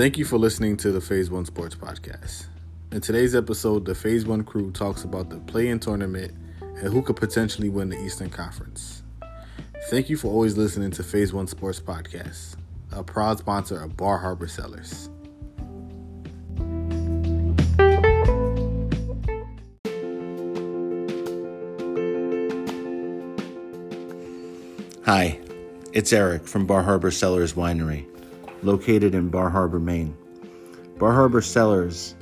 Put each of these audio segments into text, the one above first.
Thank you for listening to the Phase One Sports Podcast. In today's episode, the Phase One crew talks about the play-in tournament and who could potentially win the Eastern Conference. Thank you for always listening to Phase One Sports Podcast, a proud sponsor of Bar Harbor Cellars. Hi, it's Eric from Bar Harbor Cellars Winery, located in Bar Harbor, Maine. Bar Harbor Cellars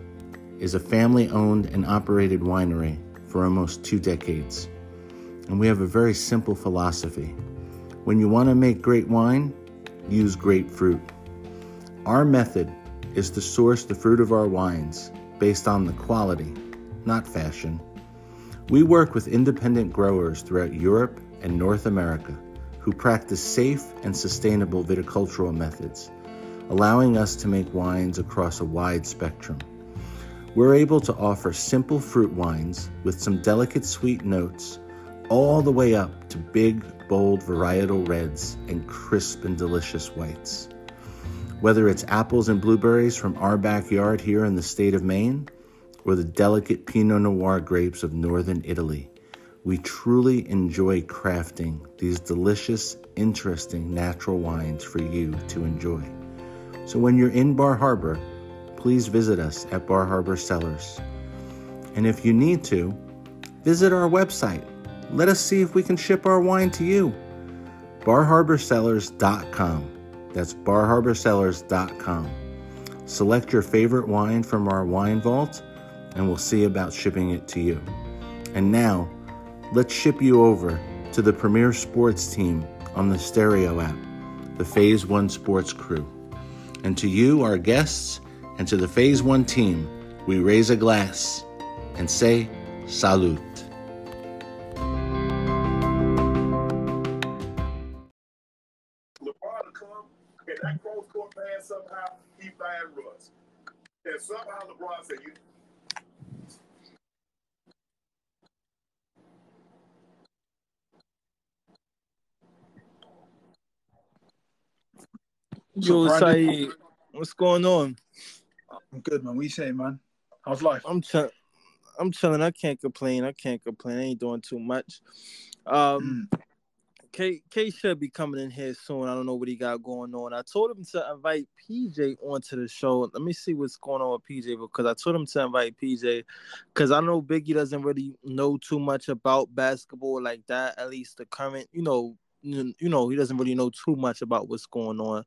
is a family owned and operated winery for almost two decades. And we have a very simple philosophy. When you want to make great wine, use grapefruit. Our method is to source the fruit of our wines based on the quality, not fashion. We work with independent growers throughout Europe and North America who practice safe and sustainable viticultural methods, allowing us to make wines across a wide spectrum. We're able to offer simple fruit wines with some delicate sweet notes, all the way up to big, bold varietal reds and crisp and delicious whites. Whether it's apples and blueberries from our backyard here in the state of Maine, or the delicate Pinot Noir grapes of northern Italy, we truly enjoy crafting these delicious, interesting natural wines for you to enjoy. So when you're in Bar Harbor, please visit us at Bar Harbor Cellars. And if you need to, visit our website. Let us see if we can ship our wine to you. barharborcellars.com. That's barharborcellars.com. Select your favorite wine from our wine vault, and we'll see about shipping it to you. And now, let's ship you over to the premier sports team on the Stereo app, the Phase One Sports Crew. And to you, our guests, and to the Phase One team, we raise a glass and say salute. Yo, So, Brandon- Saeed, what's going on? I'm good, man. What you saying, man? How's life? I'm chill- I'm chilling. I can't complain. I can't complain. I ain't doing too much. Um, Mm. K K should be coming in here soon. I don't know what he got going on. I told him to invite PJ onto the show. Let me see what's going on with PJ because I told him to invite PJ because I know Biggie doesn't really know too much about basketball like that. At least the current, you know, you know, he doesn't really know too much about what's going on.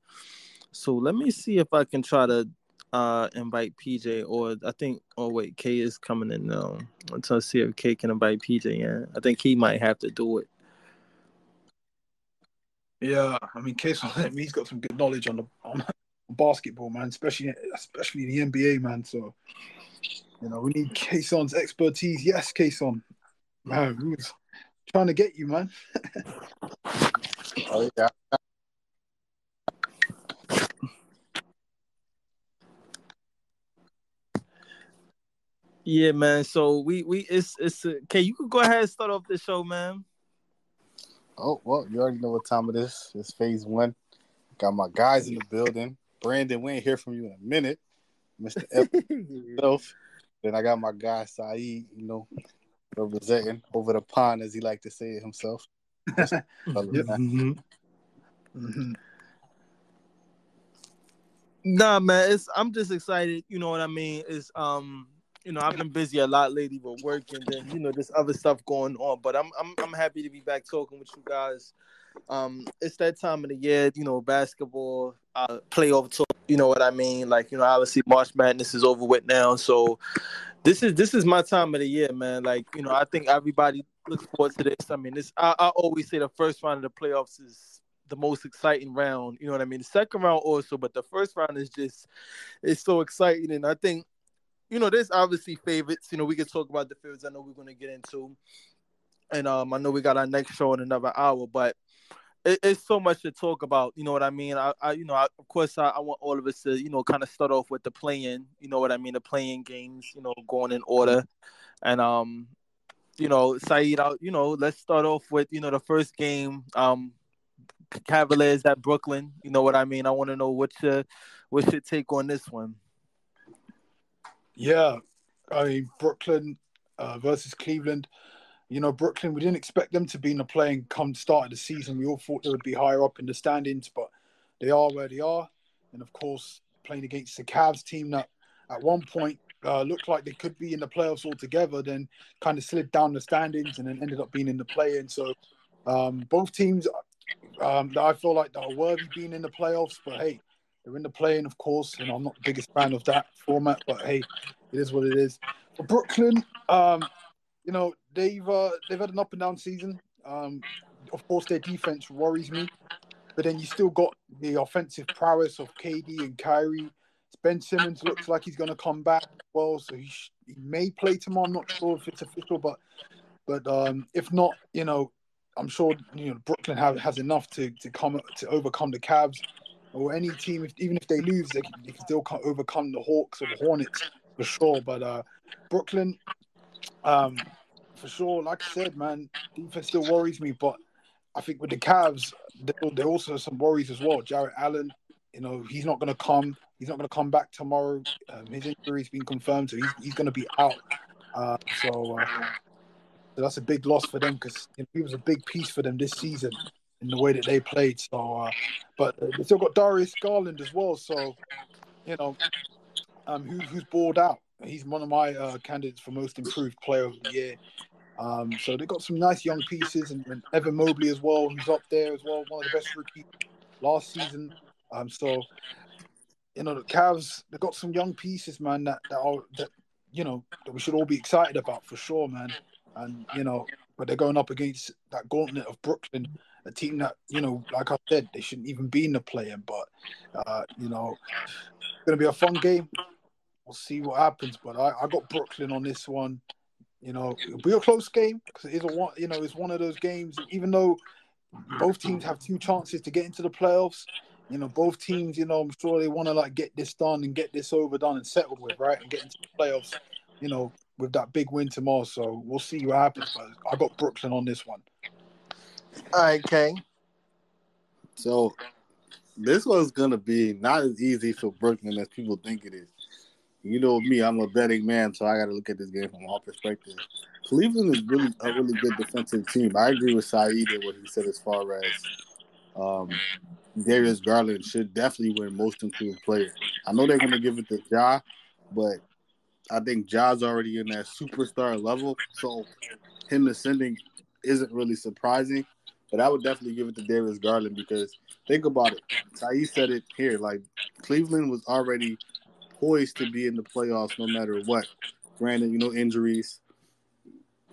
So let me see if I can try to uh invite PJ or I think oh wait K is coming in now. Let's see if K can invite PJ in. I think he might have to do it. Yeah, I mean, Case he's got some good knowledge on the on basketball, man. Especially especially the NBA, man. So you know, we need Kason's expertise. Yes, Kason. Man, trying to get you, man. Oh, yeah. Yeah, man. So we we it's it's uh, K. You could go ahead and start off the show, man. Oh, well, you already know what time it is. It's phase one. Got my guys in the building. Brandon, we ain't hear from you in a minute. Mr. F himself. Then I got my guy Saeed, you know, representing over the pond, as he like to say it himself. Yep. Mhm. Mhm. Nah, man. It's I'm just excited. You know what I mean? It's um, you know, I've been busy a lot lately with work and then you know, there's other stuff going on. But I'm I'm I'm happy to be back talking with you guys. Um, it's that time of the year, you know, basketball, uh, playoff talk. You know what I mean? Like, you know, obviously March Madness is over with now, so this is this is my time of the year, man. Like, you know, I think everybody looks forward to this. I mean, this I, I always say the first round of the playoffs is the most exciting round. You know what I mean? The second round also, but the first round is just it's so exciting. And I think, you know, there's obviously favorites. You know, we can talk about the favorites. I know we're gonna get into, and um, I know we got our next show in another hour, but it, it's so much to talk about. You know what I mean? I, I you know, I, of course, I, I want all of us to, you know, kind of start off with the play-in. You know what I mean? The play-in games. You know, going in order, and um, you know, Saeed, I, you know, let's start off with you know the first game. Um, Cavaliers at Brooklyn. You know what I mean? I want to know what your what's your take on this one? Yeah, I mean Brooklyn uh, versus Cleveland. You know, Brooklyn. We didn't expect them to be in the play-in come start of the season. We all thought they would be higher up in the standings, but they are where they are. And of course, playing against the Cavs team that at one point uh, looked like they could be in the playoffs altogether, then kind of slid down the standings and then ended up being in the play-in. So um, both teams um, that I feel like are worthy being in the playoffs, but hey, they're in the play-in, of course. And I'm not the biggest fan of that format, but hey, it is what it is. Brooklyn, um, you know, they've uh, they've had an up and down season. Um, of course, their defense worries me, but then you still got the offensive prowess of KD and Kyrie. Ben Simmons looks like he's going to come back well, so he, sh- he may play tomorrow. I'm not sure if it's official, but but um, if not, you know, I'm sure you know Brooklyn have, has enough to to come to overcome the Cavs or any team. If, even if they lose, they can, they can still overcome the Hawks or the Hornets for sure. But uh, Brooklyn, um, for sure, like I said, man, defense still worries me. But I think with the Cavs, there, also some worries as well. Jarrett Allen, you know, he's not going to come. He's not going to come back tomorrow. Um, his injury's been confirmed, so he's, he's going to be out. Uh, so, uh, so that's a big loss for them because you know, he was a big piece for them this season in the way that they played. So, uh, but they still got Darius Garland as well. So, you know, um, who, who's balled out? He's one of my uh, candidates for most improved player of the year. Um, so they've got some nice young pieces, and, and, Evan Mobley as well, who's up there as well, one of the best rookies last season. Um, so you know the Cavs, they've got some young pieces, man, that that are that you know that we should all be excited about for sure, man. And you know, but they're going up against that gauntlet of Brooklyn, a team that you know, like I said, they shouldn't even be in the play-in. But uh, you know, it's gonna be a fun game. We'll see what happens. But I, I got Brooklyn on this one. You know, it'll be a close game because it is a one. You know, it's one of those games. Even though both teams have two chances to get into the playoffs, you know, both teams. You know, I'm sure they want to like get this done and get this over done and settled with, right, and get into the playoffs. You know, with that big win tomorrow. So we'll see what happens. But I got Brooklyn on this one. All right, Kay. So this one's gonna be not as easy for Brooklyn as people think it is you know me, I'm a betting man, so I got to look at this game from all perspectives. Cleveland is really a really good defensive team. I agree with Saeed and what he said as far as um, Darius Garland should definitely win Most Improved Player. I know they're going to give it to Ja, but I think Ja's already in that superstar level, so him ascending isn't really surprising. But I would definitely give it to Darius Garland because think about it. Saeed said it here. Like Cleveland was already poised to be in the playoffs no matter what. Granted, you know, injuries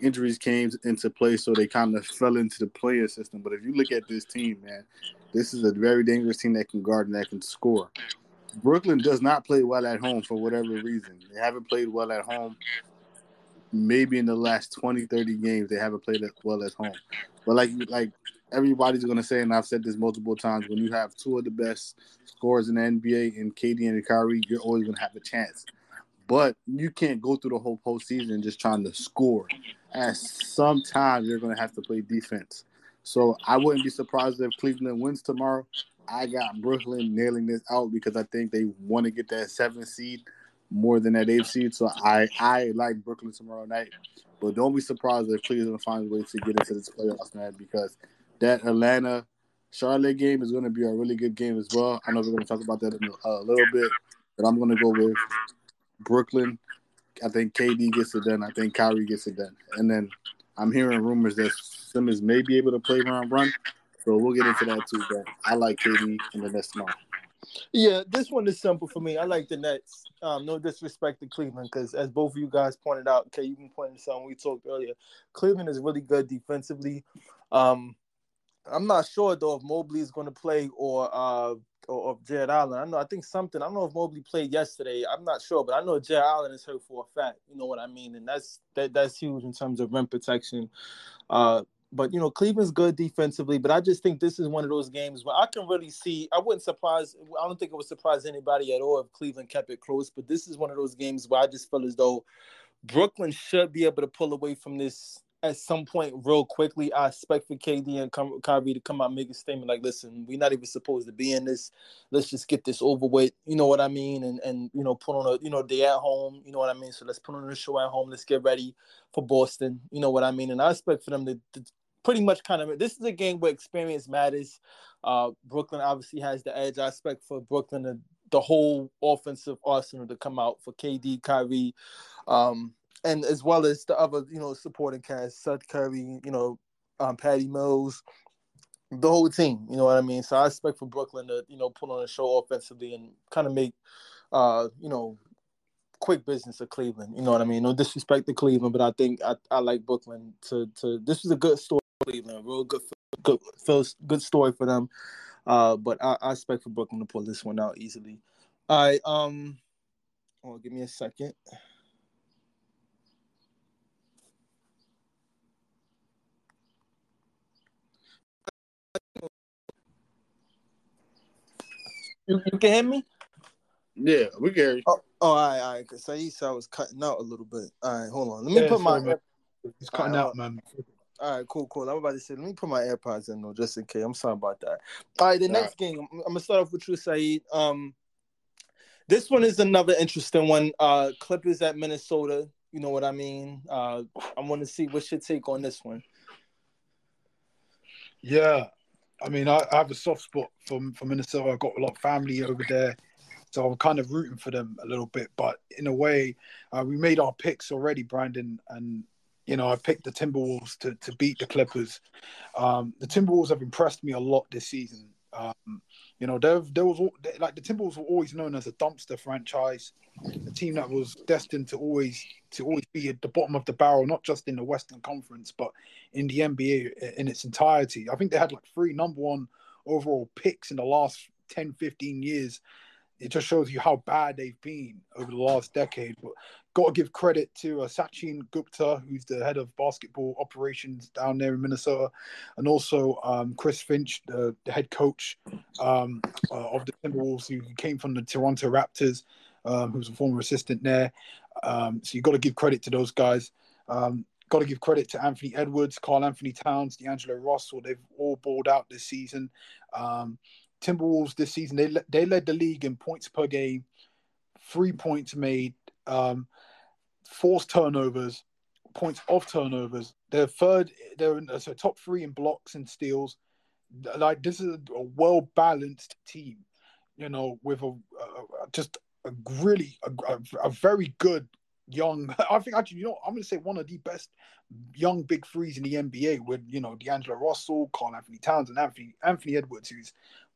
injuries came into play, so they kind of fell into the player system. But if you look at this team, man, this is a very dangerous team that can guard and that can score. Brooklyn does not play well at home for whatever reason. They haven't played well at home. Maybe in the last 20, 30 games, they haven't played well at home. But like like everybody's going to say, and I've said this multiple times, when you have two of the best scorers in the NBA in KD and Kyrie, you're always going to have a chance. But you can't go through the whole postseason just trying to score. As sometimes you're going to have to play defense. So I wouldn't be surprised if Cleveland wins tomorrow. I got Brooklyn nailing this out because I think they want to get that seven seed more than that eight seed. So I I like Brooklyn tomorrow night. But don't be surprised if Cleveland finds a way to get into this playoffs, man, because that Atlanta Charlotte game is going to be a really good game as well. I know we're going to talk about that in a, a little bit, but I'm going to go with Brooklyn. I think KD gets it done. I think Kyrie gets it done. And then I'm hearing rumors that Simmons may be able to play around run. So we'll get into that too. But I like KD in the next month. Yeah, this one is simple for me. I like the Nets. Um, no disrespect to Cleveland, because as both of you guys pointed out, okay, you've been pointing this out when we talked earlier. Cleveland is really good defensively. Um, I'm not sure though if Mobley is going to play or uh or, or Jarrett Allen. I know I think something. I don't know if Mobley played yesterday. I'm not sure, but I know Jarrett Allen is hurt for a fact. You know what I mean? And that's that that's huge in terms of rim protection. Uh, but you know Cleveland's good defensively, but I just think this is one of those games where I can really see. I wouldn't surprise. I don't think it would surprise anybody at all if Cleveland kept it close. But this is one of those games where I just feel as though Brooklyn should be able to pull away from this at some point real quickly, I expect for KD and Kyrie to come out and make a statement like, "Listen, we're not even supposed to be in this. Let's just get this over with." You know what I mean? And and you know, put on a you know day at home. You know what I mean? So let's put on a show at home. Let's get ready for Boston. You know what I mean? And I expect for them to, to pretty much kind of. This is a game where experience matters. Uh, Brooklyn obviously has the edge. I expect for Brooklyn to the whole offensive arsenal to come out for KD, Kyrie. Um, and as well as the other, you know, supporting cast, Seth Curry, you know, um, Patty Mills, the whole team. You know what I mean? So I expect for Brooklyn to, you know, put on a show offensively and kind of make, uh, you know, quick business of Cleveland. You know what I mean? No disrespect to Cleveland, but I think I, I like Brooklyn to to. This was a good story for Cleveland, real good, good, good story for them. Uh, but I, I expect for Brooklyn to pull this one out easily. All right. Um. Oh, give me a second. You, you can hear me? Yeah, we can hear you. Oh, oh all right, all right. Because Saisa was cutting out a little bit. All right, hold on. Let me Yeah, put my. sorry, man. It's cutting Alright, out, man. All right, cool, cool. I'm about to say, let me put my AirPods in though, just in case. I'm sorry about that. All right, the All next game, I'm, I'm gonna start off with you, Saeed. Um, this one is another interesting one. Uh, Clippers at Minnesota. You know what I mean? Uh, I want to see what's your take on this one. Yeah, I mean, I, I have a soft spot for for Minnesota. I've got a lot of family over there, so I'm kind of rooting for them a little bit. But in a way, uh, we made our picks already, Brandon, and you know I picked the Timberwolves to to beat the Clippers. Um, the Timberwolves have impressed me a lot this season. Um, you know, there there was like the Timberwolves were always known as a dumpster franchise, a team that was destined to always to always be at the bottom of the barrel, not just in the Western Conference, but in the NBA in its entirety. I think they had like three number one overall picks in the last 10, 15 years. It just shows you how bad they've been over the last decade. But got to give credit to uh, Sachin Gupta, who's the head of basketball operations down there in Minnesota, and also um, Chris Finch, the, the head coach um, uh, of the Timberwolves, who came from the Toronto Raptors, um, who's a former assistant there. Um, so you've got to give credit to those guys. Um, got to give credit to Anthony Edwards, Karl-Anthony Towns, D'Angelo Russell. They've all balled out this season. Um, Timberwolves this season they they led the league in points per game, three points made, um, forced turnovers, points off turnovers. They're third. They're in, so top three in blocks and steals. Like this is a well balanced team, you know, with a, just a really a, a, a very good young. I think actually, you know, I'm going to say one of the best young big threes in the NBA with you know D'Angelo Russell, Karl-Anthony Towns, and Anthony Anthony Edwards, who's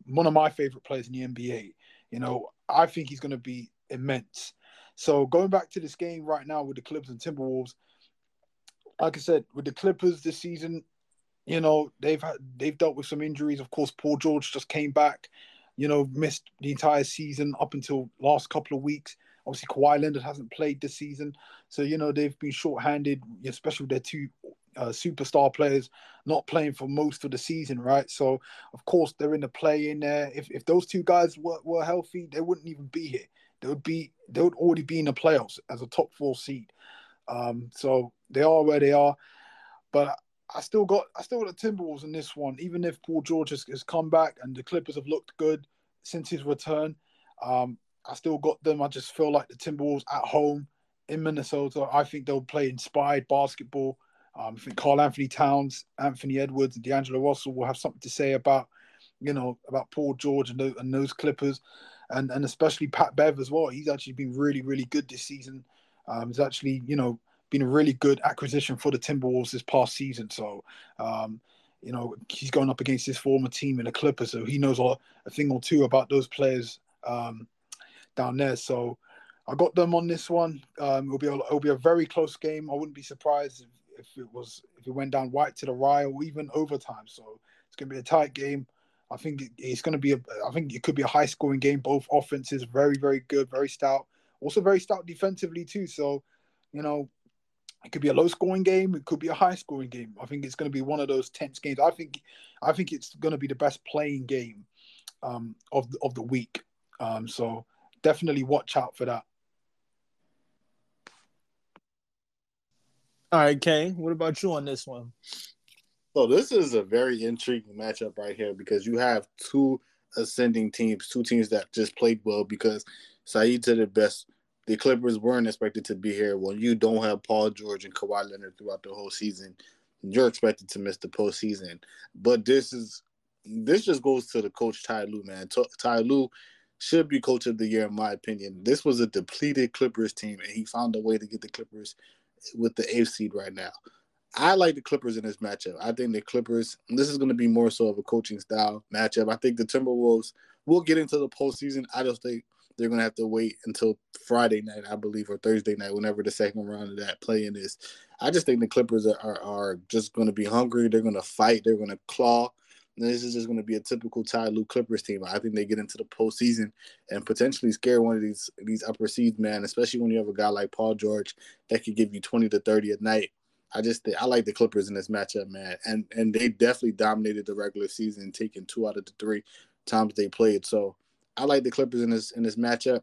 one of my favorite players in the NBA. You know, I think he's going to be immense. So going back to this game right now with the Clippers and Timberwolves, like I said, with the Clippers this season, you know they've had they've dealt with some injuries. Of course, Paul George just came back. You know, missed the entire season up until last couple of weeks. Obviously, Kawhi Leonard hasn't played this season, so you know they've been short-handed, especially with their two uh, superstar players not playing for most of the season, right? So of course they're in the play in there. If if those two guys were, were healthy, they wouldn't even be here. They would be they would already be in the playoffs as a top four seed. Um, so they are where they are, but I still got I still got the Timberwolves in this one, even if Paul George has, has come back and the Clippers have looked good since his return. Um, I still got them. I just feel like the Timberwolves at home in Minnesota. I think they'll play inspired basketball. Um, I think Karl-Anthony Towns, Anthony Edwards, and D'Angelo Russell will have something to say about, you know, about Paul George and, and those Clippers, and and especially Pat Bev as well. He's actually been really really good this season. Um, he's actually you know been a really good acquisition for the Timberwolves this past season. So. Um, you know, he's going up against his former team in the Clippers, so he knows a, a thing or two about those players um, down there. So I got them on this one. Um, it'll be a, it'll be a very close game. I wouldn't be surprised if, if it was if it went down white to the rye or even overtime. So it's going to be a tight game. I think it's going to be a. I think it could be a high scoring game. Both offenses very very good, very stout. Also very stout defensively too. So you know. It could be a low scoring game. It could be a high scoring game. I think it's going to be one of those tense games. I think, I think it's going to be the best play-in game um, of the, of the week. Um, so definitely watch out for that. All right, Kay. What about you on this one? So this is a very intriguing matchup right here because you have two ascending teams, two teams that just played well because Saeed said the best. The Clippers weren't expected to be here. When you don't have Paul George and Kawhi Leonard throughout the whole season, you're expected to miss the postseason. But this is this just goes to the coach Ty Lue, man. Ty Lue should be coach of the year in my opinion. This was a depleted Clippers team, and he found a way to get the Clippers with the eighth seed right now. I like the Clippers in this matchup. I think the Clippers. This is going to be more so of a coaching style matchup. I think the Timberwolves will get into the postseason. I just think they're going to have to wait until Friday night, I believe, or Thursday night, whenever the second round of that play-in is. I just think the Clippers are, are, are just going to be hungry. They're going to fight. They're going to claw. And this is just going to be a typical Ty Lue Clippers team. I think they get into the postseason and potentially scare one of these these upper seeds, man. Especially when you have a guy like Paul George that could give you twenty to thirty a night. I just I like the Clippers in this matchup, man, and and they definitely dominated the regular season, taking two out of the three times they played. So I like the Clippers in this in this matchup.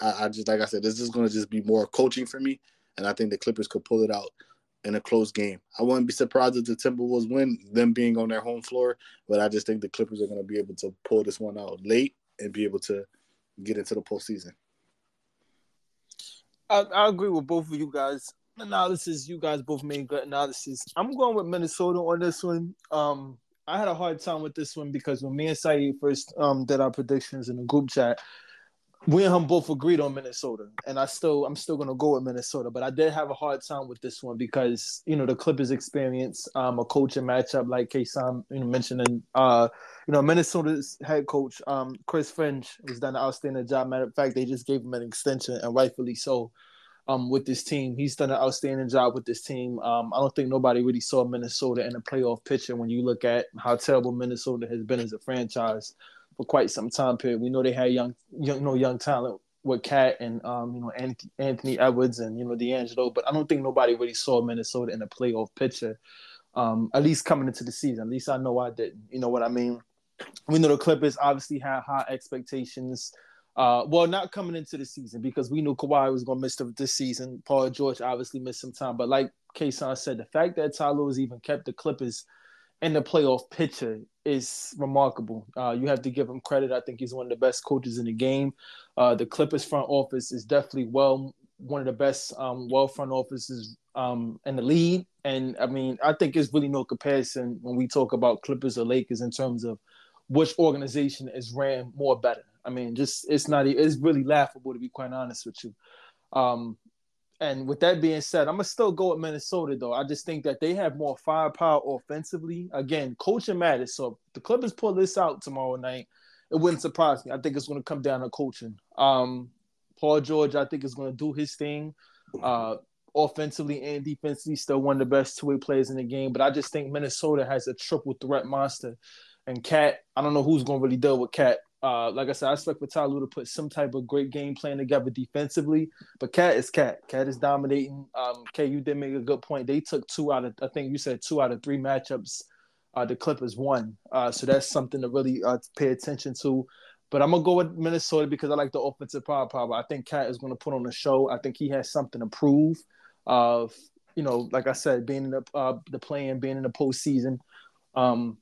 I, I just like I said, this is going to just be more coaching for me, and I think the Clippers could pull it out in a close game. I wouldn't be surprised if the Timberwolves win, them being on their home floor, but I just think the Clippers are going to be able to pull this one out late and be able to get into the postseason. I, I agree with both of you guys. Analysis, you guys both made good analysis. I'm going with Minnesota on this one. Um, I had a hard time with this one because when me and Saeed first um, did our predictions in the group chat, we and him both agreed on Minnesota, and I still I'm still gonna go with Minnesota, but I did have a hard time with this one because you know the Clippers experience, um, a coaching matchup like Kason you know mentioning, uh, you know Minnesota's head coach, um, Chris Finch has done an outstanding job. Matter of fact, they just gave him an extension, and rightfully so. Um, with this team, he's done an outstanding job with this team. Um, I don't think nobody really saw Minnesota in a playoff picture when you look at how terrible Minnesota has been as a franchise for quite some time period. We know they had young, young, you know, young talent with KAT and um, you know Anthony Edwards and you know D'Angelo, but I don't think nobody really saw Minnesota in a playoff picture. Um, at least coming into the season. At least I know I didn't. You know what I mean? We know the Clippers obviously had high expectations. Uh, well, not coming into the season because we knew Kawhi was going to miss the, this season. Paul George obviously missed some time, but like Kason said, the fact that Ty Lue has even kept the Clippers in the playoff picture is remarkable. Uh, you have to give him credit. I think he's one of the best coaches in the game. Uh, the Clippers front office is definitely well one of the best um, well front offices um, in the league. And I mean, I think there's really no comparison when we talk about Clippers or Lakers in terms of which organization is ran more better. I mean, just it's not it's really laughable to be quite honest with you. Um, and with that being said, I'm gonna still go with Minnesota though. I just think that they have more firepower offensively. Again, coaching matters. So if the Clippers pull this out tomorrow night, it wouldn't surprise me. I think it's gonna come down to coaching. Um, Paul George, I think is gonna do his thing. Uh, offensively and defensively, still one of the best two-way players in the game. But I just think Minnesota has a triple threat monster. And KAT, I don't know who's gonna really deal with KAT uh, like I said, I expect Ty to put some type of great game plan together defensively. But KAT is KAT. KAT is dominating. Um, K, you did make a good point. They took two out of, I think you said two out of three matchups. Uh, the Clippers won. Uh, so that's something to really uh, pay attention to. But I'm gonna go with Minnesota because I like the offensive power. Power. I think KAT is gonna put on a show. I think he has something to prove. Of you know, like I said, being in the uh, the play-in, being in the postseason. Um,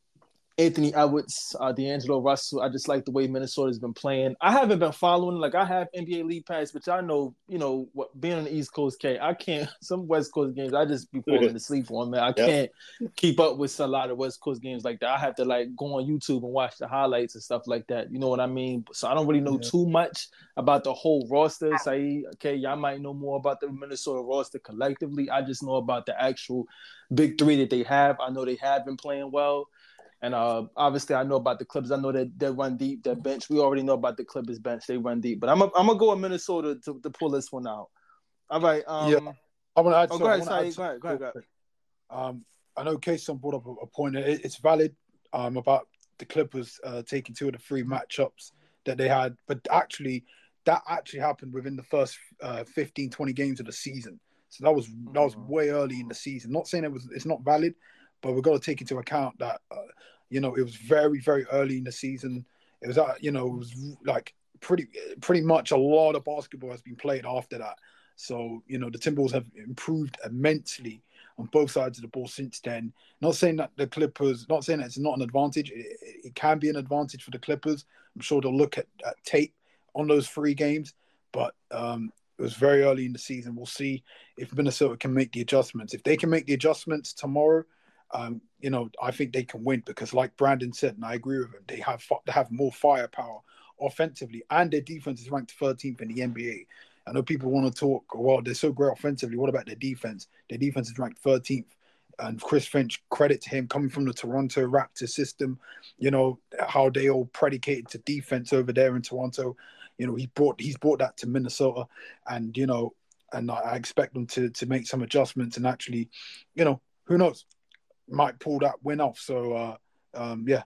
Anthony Edwards, uh, D'Angelo Russell. I just like the way Minnesota's been playing. I haven't been following like I have NBA League Pass, which I know, you know, what being on the East Coast, K, I can't. Some West Coast games, I just be falling asleep on man. I yep. can't keep up with a lot of West Coast games like that. I have to like go on YouTube and watch the highlights and stuff like that. You know what I mean? So I don't really know yeah. too much about the whole roster. Say, okay, y'all might know more about the Minnesota roster collectively. I just know about the actual big three that they have. I know they have been playing well. And uh, obviously, I know about the Clippers. I know that they run deep. Their bench. We already know about the Clippers bench. They run deep. But I'm I'm gonna go with Minnesota to, to pull this one out. All right. Um, yeah. I'm gonna add. Oh, go ahead, sorry, add, go ahead. Go ahead. Go ahead. Um, I know Kason brought up a, point. It, it's valid. Um, about the Clippers uh, taking two of the three matchups that they had, but actually, that actually happened within the first uh, 15, 20 games of the season. So that was that was mm-hmm. way early in the season. Not saying it was it's not valid, but we've got to take into account that uh, you know it was very very early in the season. It was uh, you know it was like pretty pretty much a lot of basketball has been played after that. So you know the Timberwolves have improved immensely on both sides of the ball since then. Not saying that the Clippers, not saying that it's not an advantage. It, it can be an advantage for the Clippers. I'm sure they'll look at, at tape on those three games, but um, it was very early in the season. We'll see if Minnesota can make the adjustments. If they can make the adjustments tomorrow, um, you know, I think they can win because, like Brandon said, and I agree with him, they have they have more firepower offensively, and their defense is ranked 13th in the NBA. I know people want to talk, well, they're so great offensively. What about their defense? Their defense is ranked 13th. And Chris Finch, credit to him coming from the Toronto Raptors system, you know, how they all predicated to defense over there in Toronto. You know, he brought he's brought that to Minnesota. And, you know, and I expect them to to make some adjustments and actually, you know, who knows, might pull that win off. So uh um yeah.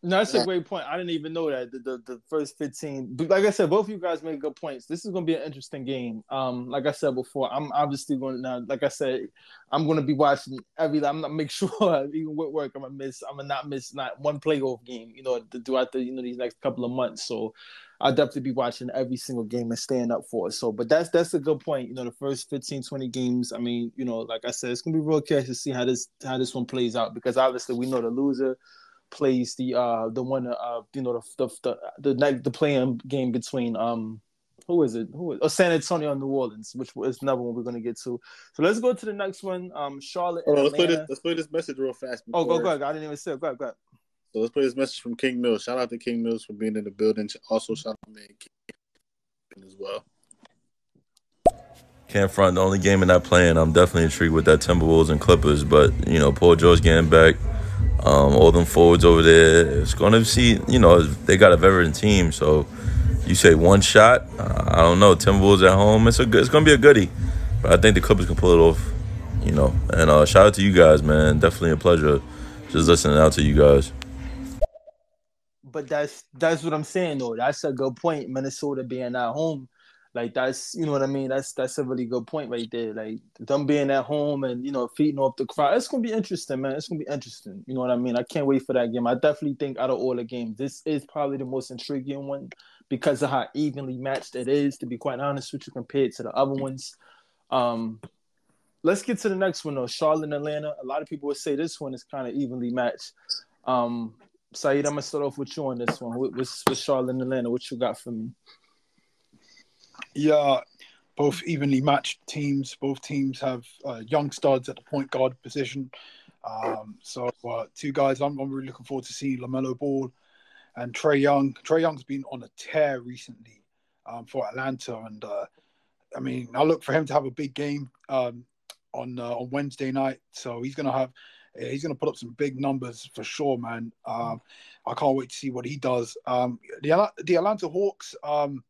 No, that's a great point. I didn't even know that the, the, the first fifteen. But like I said, both of you guys made good points. This is going to be an interesting game. Um, like I said before, I'm obviously going to now. Like I said, I'm going to be watching every. I'm gonna make sure even with work, I'm gonna miss. I'm gonna not miss not one playoff game. You know, throughout the you know these next couple of months. So I'll definitely be watching every single game and staying up for it. So, but that's that's a good point. You know, the first 15, 20 games. I mean, you know, like I said, it's gonna be real curious to see how this how this one plays out because obviously we know the loser plays the uh the one uh you know the the the the, night, the play-in game between um who is it? Who is oh, San Antonio and New Orleans, which is another one we're gonna get to. So let's go to the next one. Um, Charlotte. On, let's play this. Let's play this message real fast. Before. Oh, go go. I didn't even say it. Go ahead, go ahead. So let's play this message from King Mills. Shout out to King Mills for being in the building. Also, shout out to King as well. Can't front the only game in that play-in. I'm definitely intrigued with that Timberwolves and Clippers, but you know, Paul George getting back um, all them forwards over there. It's going to see, you know, they got a veteran team. So you say one shot, I don't know. Timberwolves at home, it's a good, it's going to be a goodie. But I think the Clippers can pull it off, you know. And uh, shout out to you guys, man. Definitely a pleasure just listening out to you guys. But that's that's what I'm saying though. That's a good point. Minnesota being at home like that's you know what I mean. That's that's a really good point right there. Like them being at home and you know feeding off the crowd. It's gonna be interesting, man. It's gonna be interesting. You know what I mean. I can't wait for that game. I definitely think out of all the games, this is probably the most intriguing one because of how evenly matched it is. To be quite honest with you, compared to the other ones. Um, let's get to the next one though. Charlotte Atlanta. A lot of people would say this one is kind of evenly matched. Um, Saeed, I'm gonna start off with you on this one. With, with, with Charlotte and Atlanta, what you got for me? Yeah, both evenly matched teams. Both teams have uh, young studs at the point guard position. Um, so uh, two guys I'm, I'm, really looking forward to seeing LaMelo Ball and Trae Young. Trae Young's been on a tear recently um, for Atlanta, and uh, I mean I look for him to have a big game um, on uh, on Wednesday night. So he's gonna have he's gonna put up some big numbers for sure, man. Um, I can't wait to see what he does. Um, the the Atlanta Hawks. Um,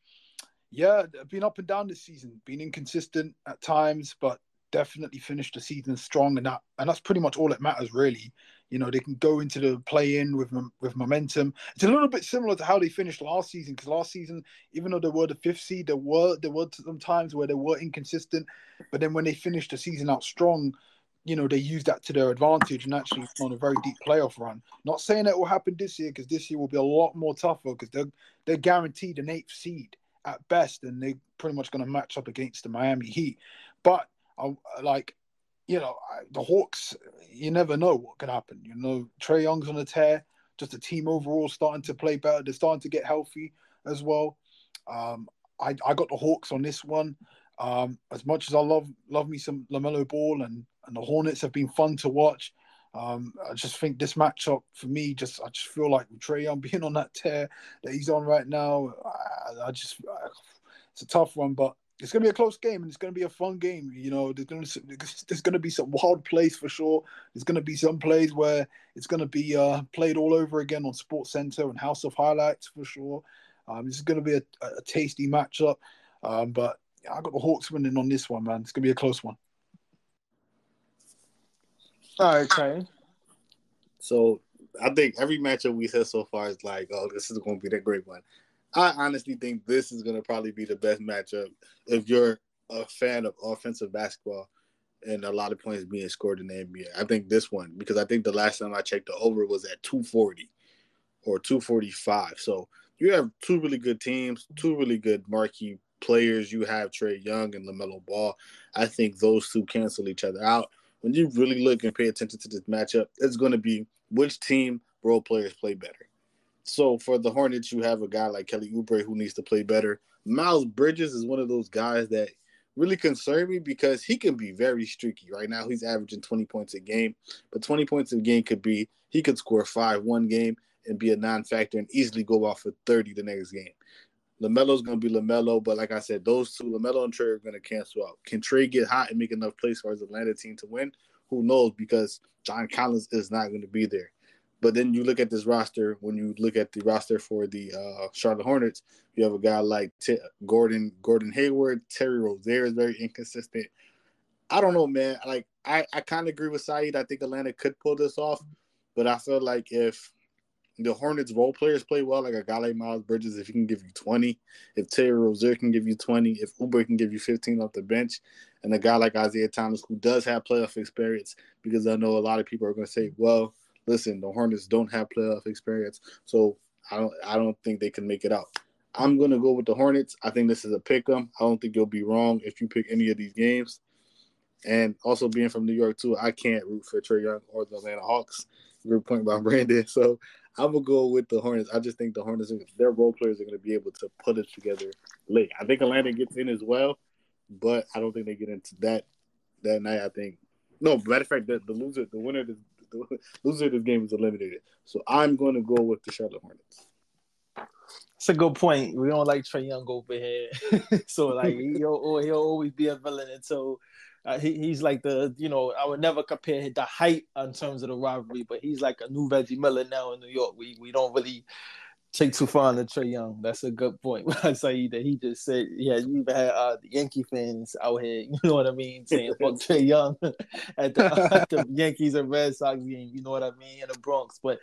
yeah, been up and down this season, been inconsistent at times, but definitely finished the season strong, and that and that's pretty much all that matters, really. You know, they can go into the play-in with with momentum. It's a little bit similar to how they finished last season, because last season, even though they were the fifth seed, there were there were some times where they were inconsistent, but then when they finished the season out strong, you know, they use that to their advantage and actually on a very deep playoff run. Not saying that will happen this year, because this year will be a lot more tougher, because they're they're guaranteed an eighth seed at best, and they're pretty much going to match up against the Miami Heat. But I like, you know, the Hawks. You never know what could happen. You know, Trae Young's on a tear. Just the team overall starting to play better. They're starting to get healthy as well. Um, I, I got the Hawks on this one. Um, as much as I love love me some LaMelo Ball and and the Hornets have been fun to watch. Um, I just think this matchup for me, just I just feel like Trae Young being on that tear that he's on right now. I, I just I, it's a tough one, but it's gonna be a close game and it's gonna be a fun game. You know, there's gonna there's gonna be some wild plays for sure. There's gonna be some plays where it's gonna be uh, played all over again on SportsCenter and House of Highlights for sure. Um, this is gonna be a, a tasty matchup, um, but I got the Hawks winning on this one, man. It's gonna be a close one. All right. So I think every matchup we said so far is like, oh, this is going to be the great one. I honestly think this is going to probably be the best matchup if you're a fan of offensive basketball and a lot of points being scored in the NBA. I think this one because I think the last time I checked the over was at 240 or 245. So you have two really good teams, two really good marquee players you have Trae Young and LaMelo Ball, I think those two cancel each other out. When you really look and pay attention to this matchup, it's going to be which team role players play better. So for the Hornets, you have a guy like Kelly Oubre who needs to play better. Miles Bridges is one of those guys that really concern me because he can be very streaky. Right now, he's averaging 20 points a game, but 20 points a game could be he could score five one game and be a non-factor and easily go off for 30 the next game. LaMelo's going to be LaMelo, but like I said, those two, LaMelo and Trae, are going to cancel out. Can Trae get hot and make enough plays for his Atlanta team to win? Who knows? Because John Collins is not going to be there. But then you look at this roster. When you look at the roster for the uh, Charlotte Hornets, you have a guy like T- Gordon Gordon Hayward. Terry Rozier is very inconsistent. I don't know, man. Like I, I kind of agree with Saeed. I think Atlanta could pull this off, but I feel like if the Hornets role players play well, like a guy like Miles Bridges, if he can give you 20, if Terry Rozier can give you 20, if Oubre can give you 15 off the bench, and a guy like Isaiah Thomas who does have playoff experience, because I know a lot of people are going to say, well, listen, the Hornets don't have playoff experience, so I don't I don't think they can make it out. I'm going to go with the Hornets. I think this is a pick 'em. I don't think you'll be wrong if you pick any of these games. And also being from New York too, I can't root for Trae Young or the Atlanta Hawks. Good point by Brandon. So I'm gonna go with the Hornets. I just think the Hornets, their role players are gonna be able to put it together late. I think Atlanta gets in as well, but I don't think they get into that that night. I think no. Matter of fact, the, the loser, the winner, the, the loser of this game is eliminated. So I'm to go with the Charlotte Hornets. It's a good point. We don't like Trae Young over here, so like he'll he'll always be a villain until uh, he, he's like the you know I would never compare the height in terms of the rivalry, but he's like a new Reggie Miller now in New York. We we don't really take too far on the Trae Young. That's a good point. I say that he just said, yeah, you even had uh, the Yankee fans out here, you know what I mean, saying fuck Trae Young at the, the Yankees and Red Sox game, you know what I mean, in the Bronx. But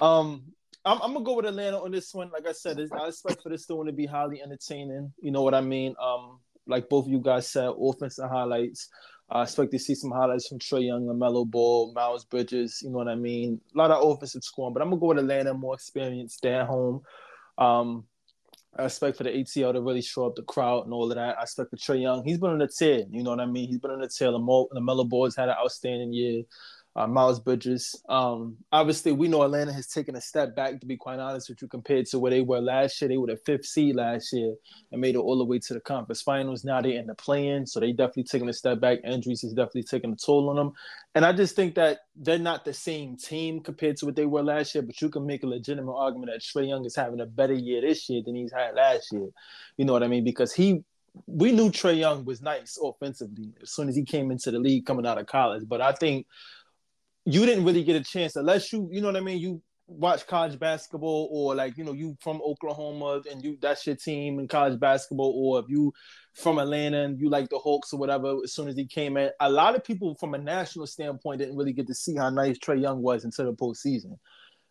um, I'm, I'm, gonna go with Atlanta on this one. Like I said, I expect for this one to be highly entertaining. You know what I mean? Um, like both of you guys said, offensive highlights. I expect to see some highlights from Trae Young, LaMelo Ball, Miles Bridges. You know what I mean? A lot of offensive scoring, but I'm gonna go with Atlanta, more experience, stay at home. Um, I expect for the ATL to really show up the crowd and all of that. I expect for Trae Young, he's been on the tear. You know what I mean? He's been on the tear. LaMelo Ball's had an outstanding year uh, Miles Bridges. Um, obviously, we know Atlanta has taken a step back, to be quite honest with you, compared to where they were last year. They were the fifth seed last year and made it all the way to the conference finals. Now they're in the play-in, so they definitely taking a step back. Injuries is definitely taking a toll on them. And I just think that they're not the same team compared to what they were last year, but you can make a legitimate argument that Trae Young is having a better year this year than he's had last year. You know what I mean? Because he we knew Trae Young was nice offensively as soon as he came into the league coming out of college. But I think you didn't really get a chance unless you, you know what I mean. You watch college basketball, or like you know you from Oklahoma and you that's your team in college basketball, or if you from Atlanta and you like the Hawks or whatever. As soon as he came in, a lot of people from a national standpoint didn't really get to see how nice Trae Young was until the postseason.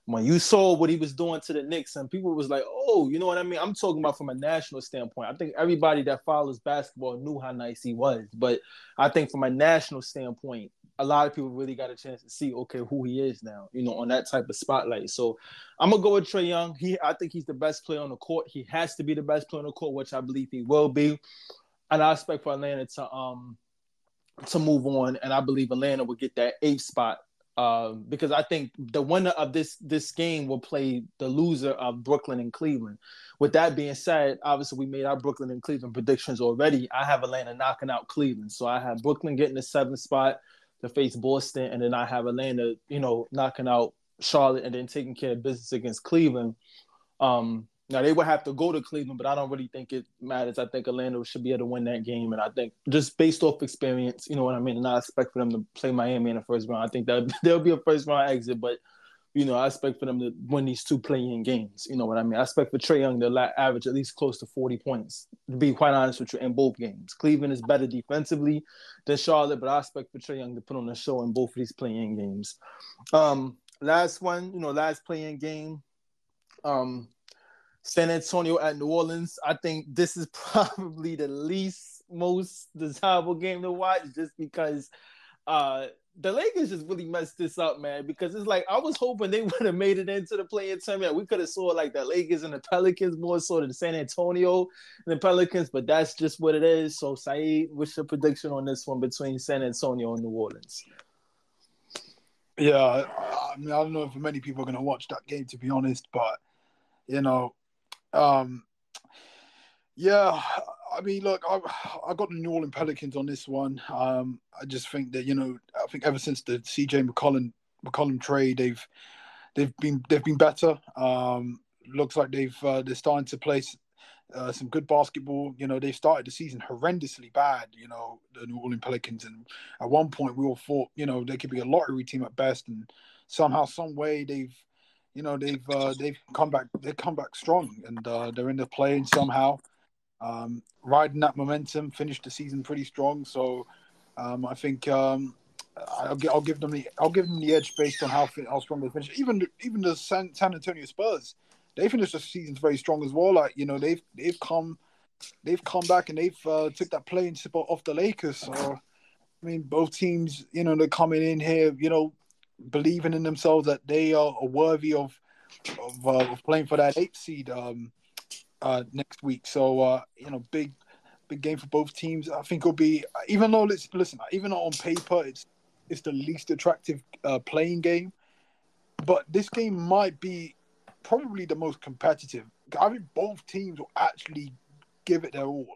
When you saw what he was doing to the Knicks, and people was like, "Oh, you know what I mean." I'm talking about from a national standpoint. I think everybody that follows basketball knew how nice he was, but I think from a national standpoint, a lot of people really got a chance to see okay who he is now, you know, on that type of spotlight. So I'm gonna go with Trae Young. He I think he's the best player on the court. He has to be the best player on the court, which I believe he will be. And I expect for Atlanta to um to move on, and I believe Atlanta will get that eighth spot. Uh, because I think the winner of this this game will play the loser of Brooklyn and Cleveland. With that being said, obviously we made our Brooklyn and Cleveland predictions already. I have Atlanta knocking out Cleveland, so I have Brooklyn getting the seventh spot to face Boston, and then I have Atlanta, you know, knocking out Charlotte and then taking care of business against Cleveland. Um, now they would have to go to Cleveland, but I don't really think it matters. I think Atlanta should be able to win that game, and I think just based off experience, you know what I mean. And I expect for them to play Miami in the first round. I think that there'll be a first round exit, but you know, I expect for them to win these two play-in games. You know what I mean? I expect for Trae Young to average at least close to 40 points, to be quite honest with you, in both games. Cleveland is better defensively than Charlotte, but I expect for Trae Young to put on a show in both of these play-in games. Um, last one, you know, last play-in game. Um, San Antonio at New Orleans. I think this is probably the least most desirable game to watch just because uh the Lakers just really messed this up, man. Because it's like I was hoping they would have made it into the play-in tournament. We could have saw like the Lakers and the Pelicans more so than San Antonio and the Pelicans, but that's just what it is. So, Saeed, what's your prediction on this one between San Antonio and New Orleans? Yeah, I mean, I don't know if many people are going to watch that game, to be honest, but you know, um, yeah, I mean, look, I, I got the New Orleans Pelicans on this one. Um, I just think that you know, I think ever since the CJ McCollum McCollum trade, they've they've been they've been better. Um, looks like they've uh, they're starting to play uh, some good basketball. You know, they started the season horrendously bad. You know, the New Orleans Pelicans, and at one point we all thought you know they could be a lottery team at best, and somehow, some way they've you know they've uh, they've come back they come back strong, and uh, they're in the play somehow um, riding that momentum, finished the season pretty strong. So um, I think um, I'll, I'll, give them the I'll give them the edge based on how how strong they finish. Even even the San, San Antonio Spurs, they finished the season very strong as well. Like you know they've they've come they've come back and they've uh, took that play-in spot off the Lakers. So I mean both teams you know they're coming in here you know believing in themselves that they are worthy of of, uh, of playing for that eighth seed. Um, uh, next week. So uh, you know, big big game for both teams. I think it'll be even though let's listen, even though on paper it's it's the least attractive uh, play-in game, but this game might be probably the most competitive. I think both teams will actually give it their all.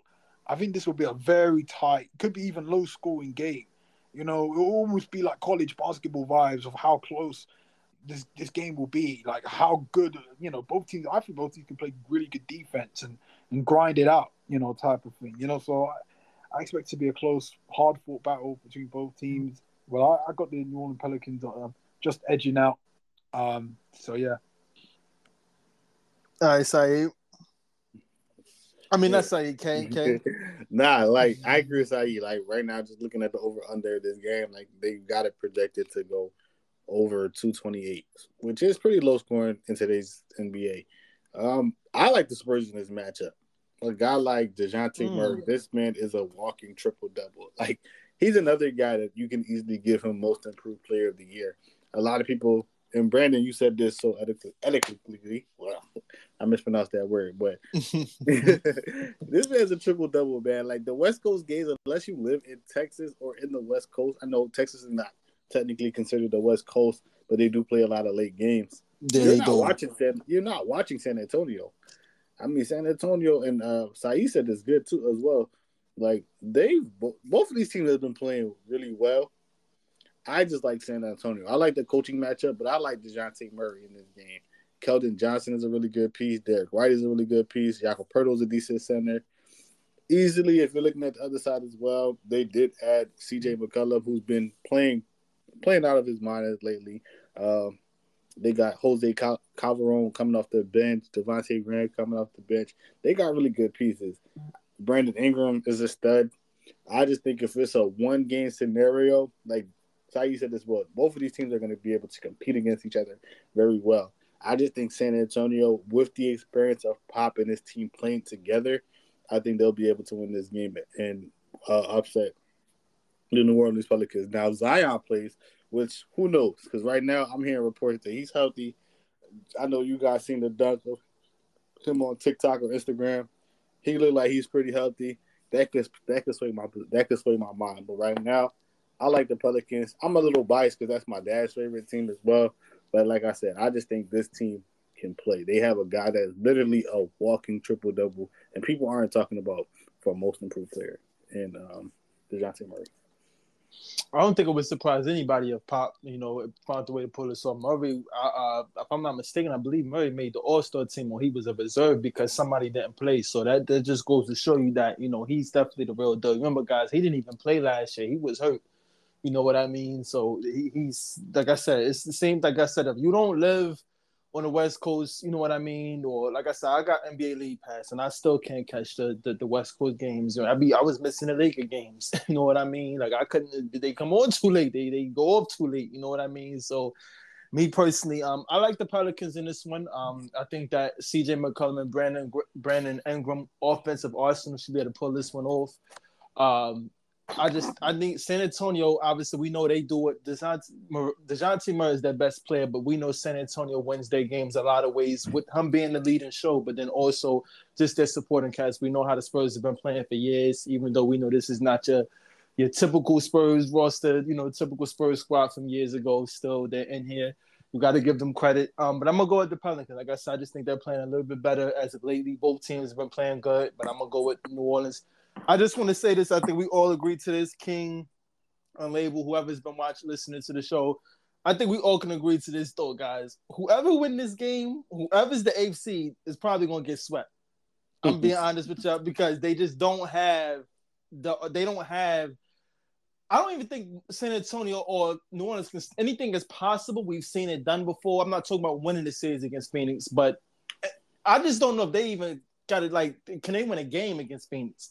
I think this will be a very tight, could be even low scoring game. You know, it'll almost be like college basketball vibes of how close this this game will be. Like how good, you know, both teams. I think both teams can play really good defense and and grind it out, you know, type of thing. You know, so I, I expect to be a close, hard fought battle between both teams. Well, I, I got the New Orleans Pelicans uh, just edging out. Um, so yeah. I say. I mean, that's Saeed. Kane, Kane. nah, like I agree with Saeed. Like right now, just looking at the over under this game, like they got it projected to go over 228, which is pretty low scoring in today's NBA. Um, I like the Spurs in this matchup. A guy like Dejounte mm. Murray, this man is a walking triple double. Like he's another guy that you can easily give him most improved player of the year. A lot of people and Brandon, you said this so eloquently. Well, I mispronounced that word, but this man's a triple double, man. Like the West Coast games, unless you live in Texas or in the West Coast, I know Texas is not technically considered the West Coast, but they do play a lot of late games. There you're not go. watching San, You're not watching San Antonio. I mean, San Antonio and uh, said is good too as well. Like they both of these teams have been playing really well. I just like San Antonio. I like the coaching matchup, but I like Dejounte Murray in this game. Keldon Johnson is a really good piece. Derrick White is a really good piece. Jakob Poeltl is a decent center. Easily, if you're looking at the other side as well, they did add CJ McCollum, who's been playing playing out of his mind lately. Um, they got Jose Cal- Calderon coming off the bench, Devonte' Graham coming off the bench. They got really good pieces. Brandon Ingram is a stud. I just think if it's a one game scenario, like Sai you said this well, both of these teams are going to be able to compete against each other very well. I just think San Antonio, with the experience of Pop and his team playing together, I think they'll be able to win this game and uh, upset the New Orleans Pelicans. Now Zion plays, which who knows? Because right now I'm hearing reports that he's healthy. I know you guys seen the dunk of him on TikTok or Instagram. He looked like he's pretty healthy. That could that could sway my that could sway my mind. But right now, I like the Pelicans. I'm a little biased because that's my dad's favorite team as well. But like I said, I just think this team can play. They have a guy that's literally a walking triple double, and people aren't talking about for most improved player. And um, Dejounte Murray. I don't think it would surprise anybody if Pop, you know, found the way to pull this off. Murray, uh, if I'm not mistaken, I believe Murray made the All Star team when he was a reserve because somebody didn't play. So that, that just goes to show you that you know he's definitely the real deal. Remember, guys, he didn't even play last year; he was hurt. You know what I mean? So he, he's like I said, it's the same. Like I said, if you don't live on the West Coast, you know what I mean? Or like I said, I got NBA League Pass, and I still can't catch the the, the West Coast games. You know, I be I was missing the Laker games. you know what I mean? Like I couldn't. They come on too late. They they go off too late. You know what I mean? So. Me personally, um, I like the Pelicans in this one. Um, I think that C.J. McCollum and Brandon Brandon Ingram offensive arsenal should be able to pull this one off. Um, I just I think San Antonio. Obviously, we know they do it. Dejounte, Murray is their best player, but we know San Antonio wins their games a lot of ways with him being the leading show, but then also just their supporting cast. We know how the Spurs have been playing for years, even though we know this is not your your typical Spurs roster. You know, typical Spurs squad from years ago. Still, they're in here. You got to give them credit. Um, but I'm gonna go with the Pelicans. Like I said, I just think they're playing a little bit better as of lately. Both teams have been playing good, but I'm gonna go with New Orleans. I just want to say this. I think we all agree to this. King, Unlabel, whoever's been watching, listening to the show, I think we all can agree to this, though, guys. Whoever win this game, whoever's the eighth seed, is probably gonna get swept. I'm being mm-hmm. honest with y'all because they just don't have the. They don't have I don't even think San Antonio or New Orleans can, anything is possible. We've seen it done before. I'm not talking about winning the series against Phoenix, but I just don't know if they even got it. Like, can they win a game against Phoenix?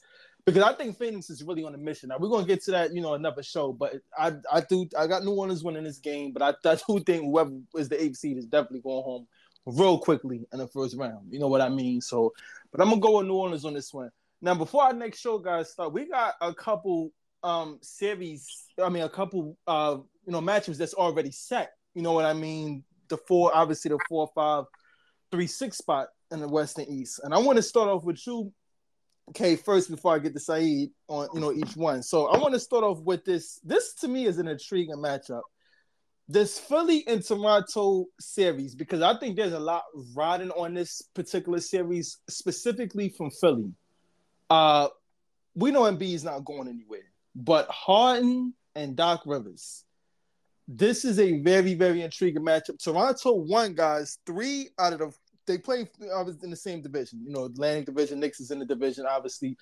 Because I think Phoenix is really on a mission. Now we're gonna get to that, you know, another show. But I, I do, I got New Orleans winning this game, but I, I do think whoever is the eighth seed is definitely going home real quickly in the first round. You know what I mean? So, but I'm gonna go with New Orleans on this one. Now, before our next show, guys, start, we got a couple um series i mean a couple uh you know matches that's already set you know what i mean the four obviously the four five three six spot in the west and east and i want to start off with you okay first before i get to saeed on you know each one so i want to start off with this this to me is an intriguing matchup this philly and toronto series because i think there's a lot riding on this particular series specifically from philly uh we know Embiid is not going anywhere but Harden and Doc Rivers. This is a very, very intriguing matchup. Toronto won, guys, three out of the they play obviously in the same division. You know, Atlantic Division, Knicks is in the division, obviously.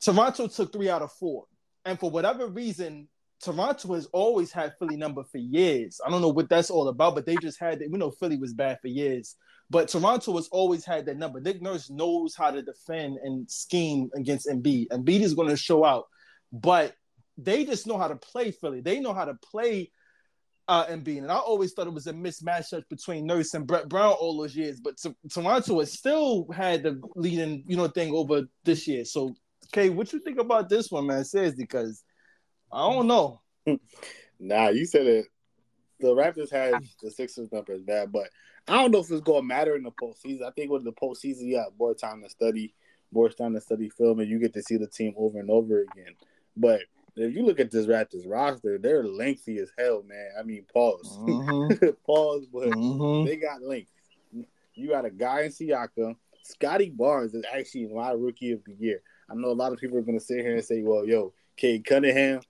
Toronto took three out of four. And for whatever reason, Toronto has always had Philly number for years. I don't know what that's all about, but they just had it. We know Philly was bad for years, but Toronto has always had that number. Nick Nurse knows how to defend and scheme against Embiid. Embiid is going to show out, but they just know how to play Philly. They know how to play uh, Embiid. And being, and I always thought it was a mismatch between Nurse and Brett Brown all those years. But t- Toronto has still had the leading, you know, thing over this year. So, Kay, what you think about this one, man? Says because I don't know. nah, you said it. The Raptors had the Sixers numbers bad, but I don't know if it's going to matter in the postseason. I think with the postseason, you got more time to study, more time to study film, and you get to see the team over and over again. But if you look at this Raptors roster, they're lengthy as hell, man. I mean, pause, mm-hmm. pause, but mm-hmm. they got length. You got a guy in Siakam. Scottie Barnes is actually my rookie of the year. I know a lot of people are going to sit here and say, "Well, yo, Cade Cunningham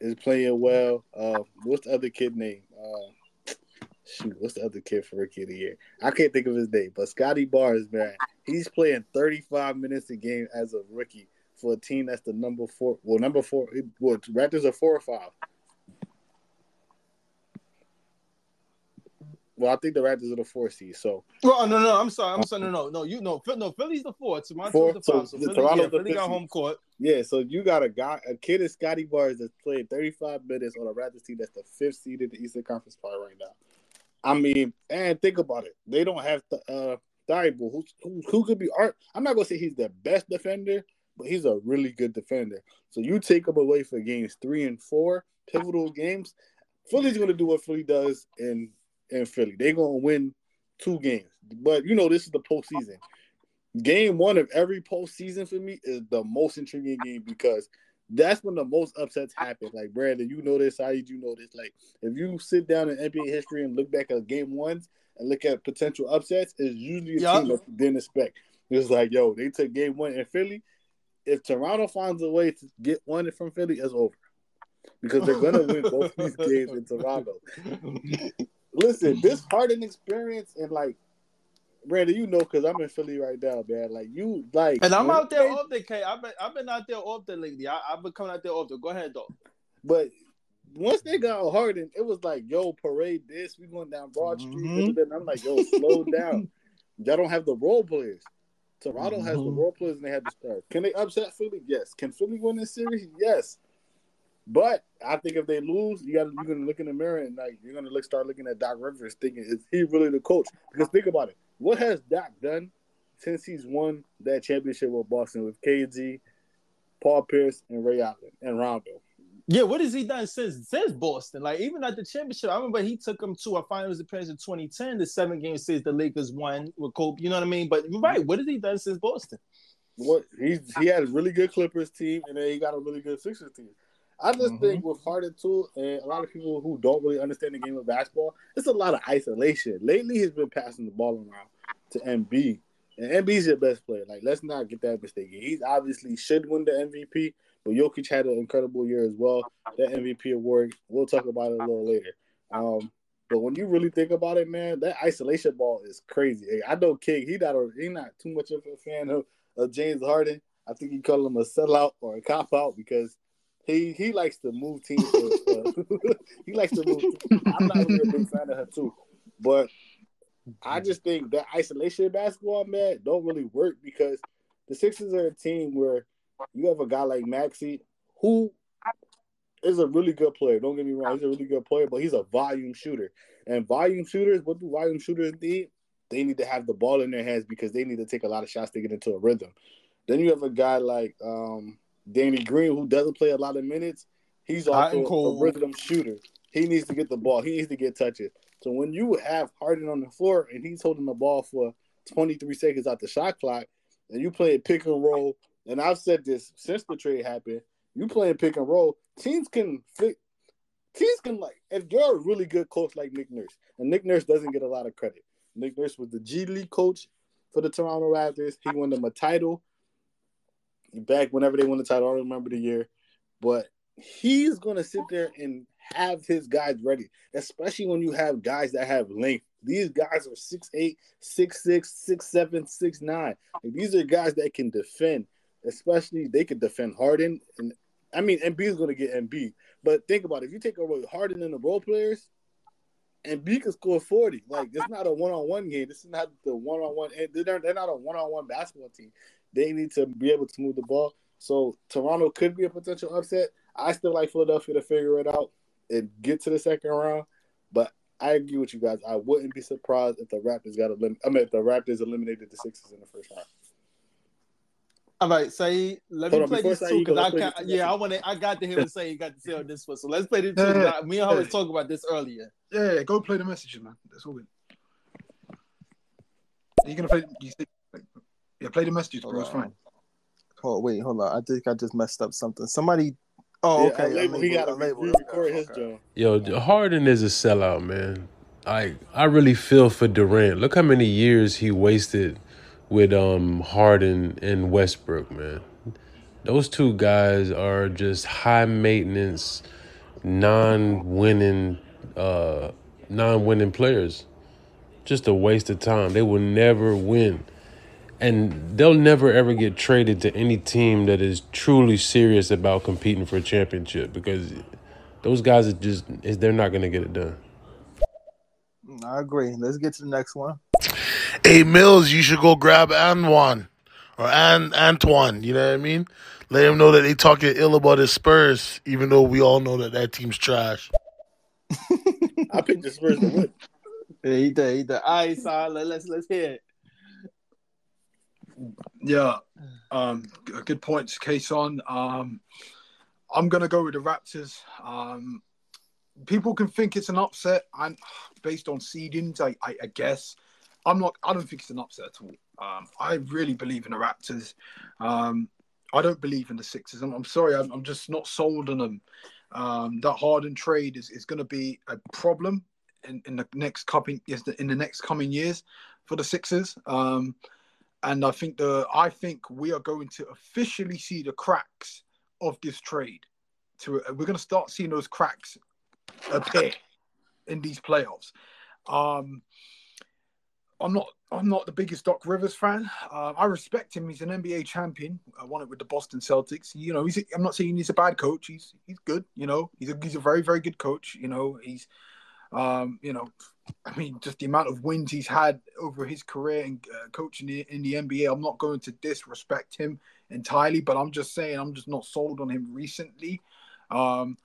is playing well." Uh, what's the other kid name? Uh, shoot, what's the other kid for rookie of the year? I can't think of his name, but Scottie Barnes, man, he's playing 35 minutes a game as a rookie for a team that's the number four. Well, number four. Well, Raptors are four or five. Well, I think the Raptors are the four seed. So. Well, no, no, I'm sorry. I'm sorry. No, no, no. You know, no. Philly's the four. Toronto's four, the five. So, so Philly, Toronto's yeah, Philly got home court. Yeah. So you got a guy, a kid in Scottie Barnes that's played 35 minutes on a Raptors team that's the fifth seed in the Eastern Conference Part right now. I mean, and think about it. They don't have the uh Thybulle, who, who who could be art. I'm not gonna say he's the best defender, but he's a really good defender. So you take him away for games three and four, pivotal games. Philly's gonna do what Philly does in in Philly. They're gonna win two games. But you know, this is the postseason. Game one of every postseason for me is the most intriguing game because that's when the most upsets happen. Like Brandon, you know this, Saeed, you know this. Like if you sit down in NBA history and look back at game ones and look at potential upsets, it's usually a yep. team that you didn't expect. It's like, yo, they took game one in Philly if Toronto finds a way to get one from Philly, it's over because they're gonna win both these games in Toronto. Listen, this Harden experience and like Brandon, you know, because I'm in Philly right now, man. Like you, like, and I'm out there often. K, I've been, I've been out there often lately. I, have been coming out there often. Go ahead, though. But once they got Harden, it was like, yo, parade this. We going down Broad Street. Mm-hmm. I'm like, yo, slow down. Y'all don't have the role players. Toronto mm-hmm. has the mm-hmm. role players and they have the stars. Can they upset Philly? Yes. Can Philly win this series? Yes. But I think if they lose, you got you're gonna look in the mirror and like you're gonna look start looking at Doc Rivers, thinking is he really the coach? Because think about it, what has Doc done since he's won that championship with Boston with KG, Paul Pierce, and Ray Allen and Rondo. Yeah, what has he done since since Boston? Like even at the championship, I remember he took them to a finals appearance in 2010, the seven game series the Lakers won with Kobe. You know what I mean? But you're right, what has he done since Boston? What he's he had a really good Clippers team, and then he got a really good Sixers team. I just Mhm. think with Harden too, and a lot of people who don't really understand the game of basketball, it's a lot of isolation. Lately, he's been passing the ball around to Embiid, and Embiid's your best player. Like, let's not get that mistaken. He's obviously should win the MVP, but Jokic had an incredible year as well. That MVP award, we'll talk about it a little later. Um, but when you really think about it, man, that isolation ball is crazy. I know King, he not a, he not too much of a fan of, of James Harden. I think he call him a sellout or a cop out because he he likes to move teams. uh, he likes to move. Teams. I'm not really a big fan of her too, but I just think that isolation basketball, man, don't really work because the Sixers are a team where you have a guy like Maxey who is a really good player. Don't get me wrong, he's a really good player, but he's a volume shooter. And volume shooters, what do volume shooters need? They need to have the ball in their hands because they need to take a lot of shots to get into a rhythm. Then you have a guy like um, Danny Green who doesn't play a lot of minutes. He's also a rhythm shooter. He needs to get the ball. He needs to get touches. So when you have Harden on the floor and he's holding the ball for 23 seconds out the shot clock, and you play a pick and roll, and I've said this since the trade happened, you playing pick and roll, teams can fit. Teams can like if you're a really good coach like Nick Nurse, and Nick Nurse doesn't get a lot of credit. Nick Nurse was the G League coach for the Toronto Raptors. He won them a title. Back whenever they won the title, I don't remember the year, but he's gonna sit there and have his guys ready, especially when you have guys that have length. These guys are 6'8, 6'6, 6'7, 6'9. Like, these are guys that can defend, especially they could defend Harden. And I mean, Embiid is going to get Embiid. But think about it. If you take away Harden and the role players, Embiid can score 40. Like, it's not a one on one game. This is not the one on one. They're, not a one on one basketball team. They need to be able to move the ball. So Toronto could be a potential upset. I still like Philadelphia to figure it out and get to the second round. But I agree with you guys. I wouldn't be surprised if the Raptors got eliminated. I mean, if the Raptors eliminated the Sixers in the first round. All right, say let Hold me on, play this too because I can yeah. I want to I got to hear what say you got to say on this one. So let's play this two. Yeah, 'cause I- Me and her was talking about this earlier. Yeah, yeah, go play the messages, man. That's all good. Are you gonna play? You think, yeah, play the messages, bro. It's fine. Oh wait, hold on. I think I just messed up something. Somebody. Oh, okay. I label, he got to label. re-record his job. Yo, Harden is a sellout, man. I I really feel for Durant. Look how many years he wasted with um Harden and Westbrook, man. Those two guys are just high maintenance, non-winning, uh, non-winning players. Just a waste of time. They will never win, and they'll never ever get traded to any team that is truly serious about competing for a championship because those guys are just they're not gonna get it done. I agree. Let's get to the next one. Hey Mills, you should go grab Antoine or An Antoine. You know what I mean? Let him know that they talking ill about his Spurs, even though we all know that that team's trash. I picked the Spurs to win. Yeah, he did. He did. All right, so let, let's let's hear it. Yeah, um, good points, Kason. Um, I'm gonna go with the Raptors. Um, people can think it's an upset, and based on seedings, I, I, I guess I'm not. I don't think it's an upset at all. Um, I really believe in the Raptors. Um, I don't believe in the Sixers. I'm, I'm sorry, I'm, I'm just not sold on them. Um, that Harden trade is, is going to be a problem in, in the next coming in the next coming years for the Sixers. Um, and I think the I think we are going to officially see the cracks of this trade. To we're going to start seeing those cracks appear in these playoffs. Um, I'm not I'm not the biggest Doc Rivers fan. Uh, I respect him. He's an NBA champion. I won it with the Boston Celtics. You know, he's. I'm not saying he's a bad coach. He's he's good. You know, he's a he's a very very good coach. You know, he's um, you know, I mean, just the amount of wins he's had over his career and uh, coaching in, in the NBA. I'm not going to disrespect him entirely, but I'm just saying I'm just not sold on him recently. Um,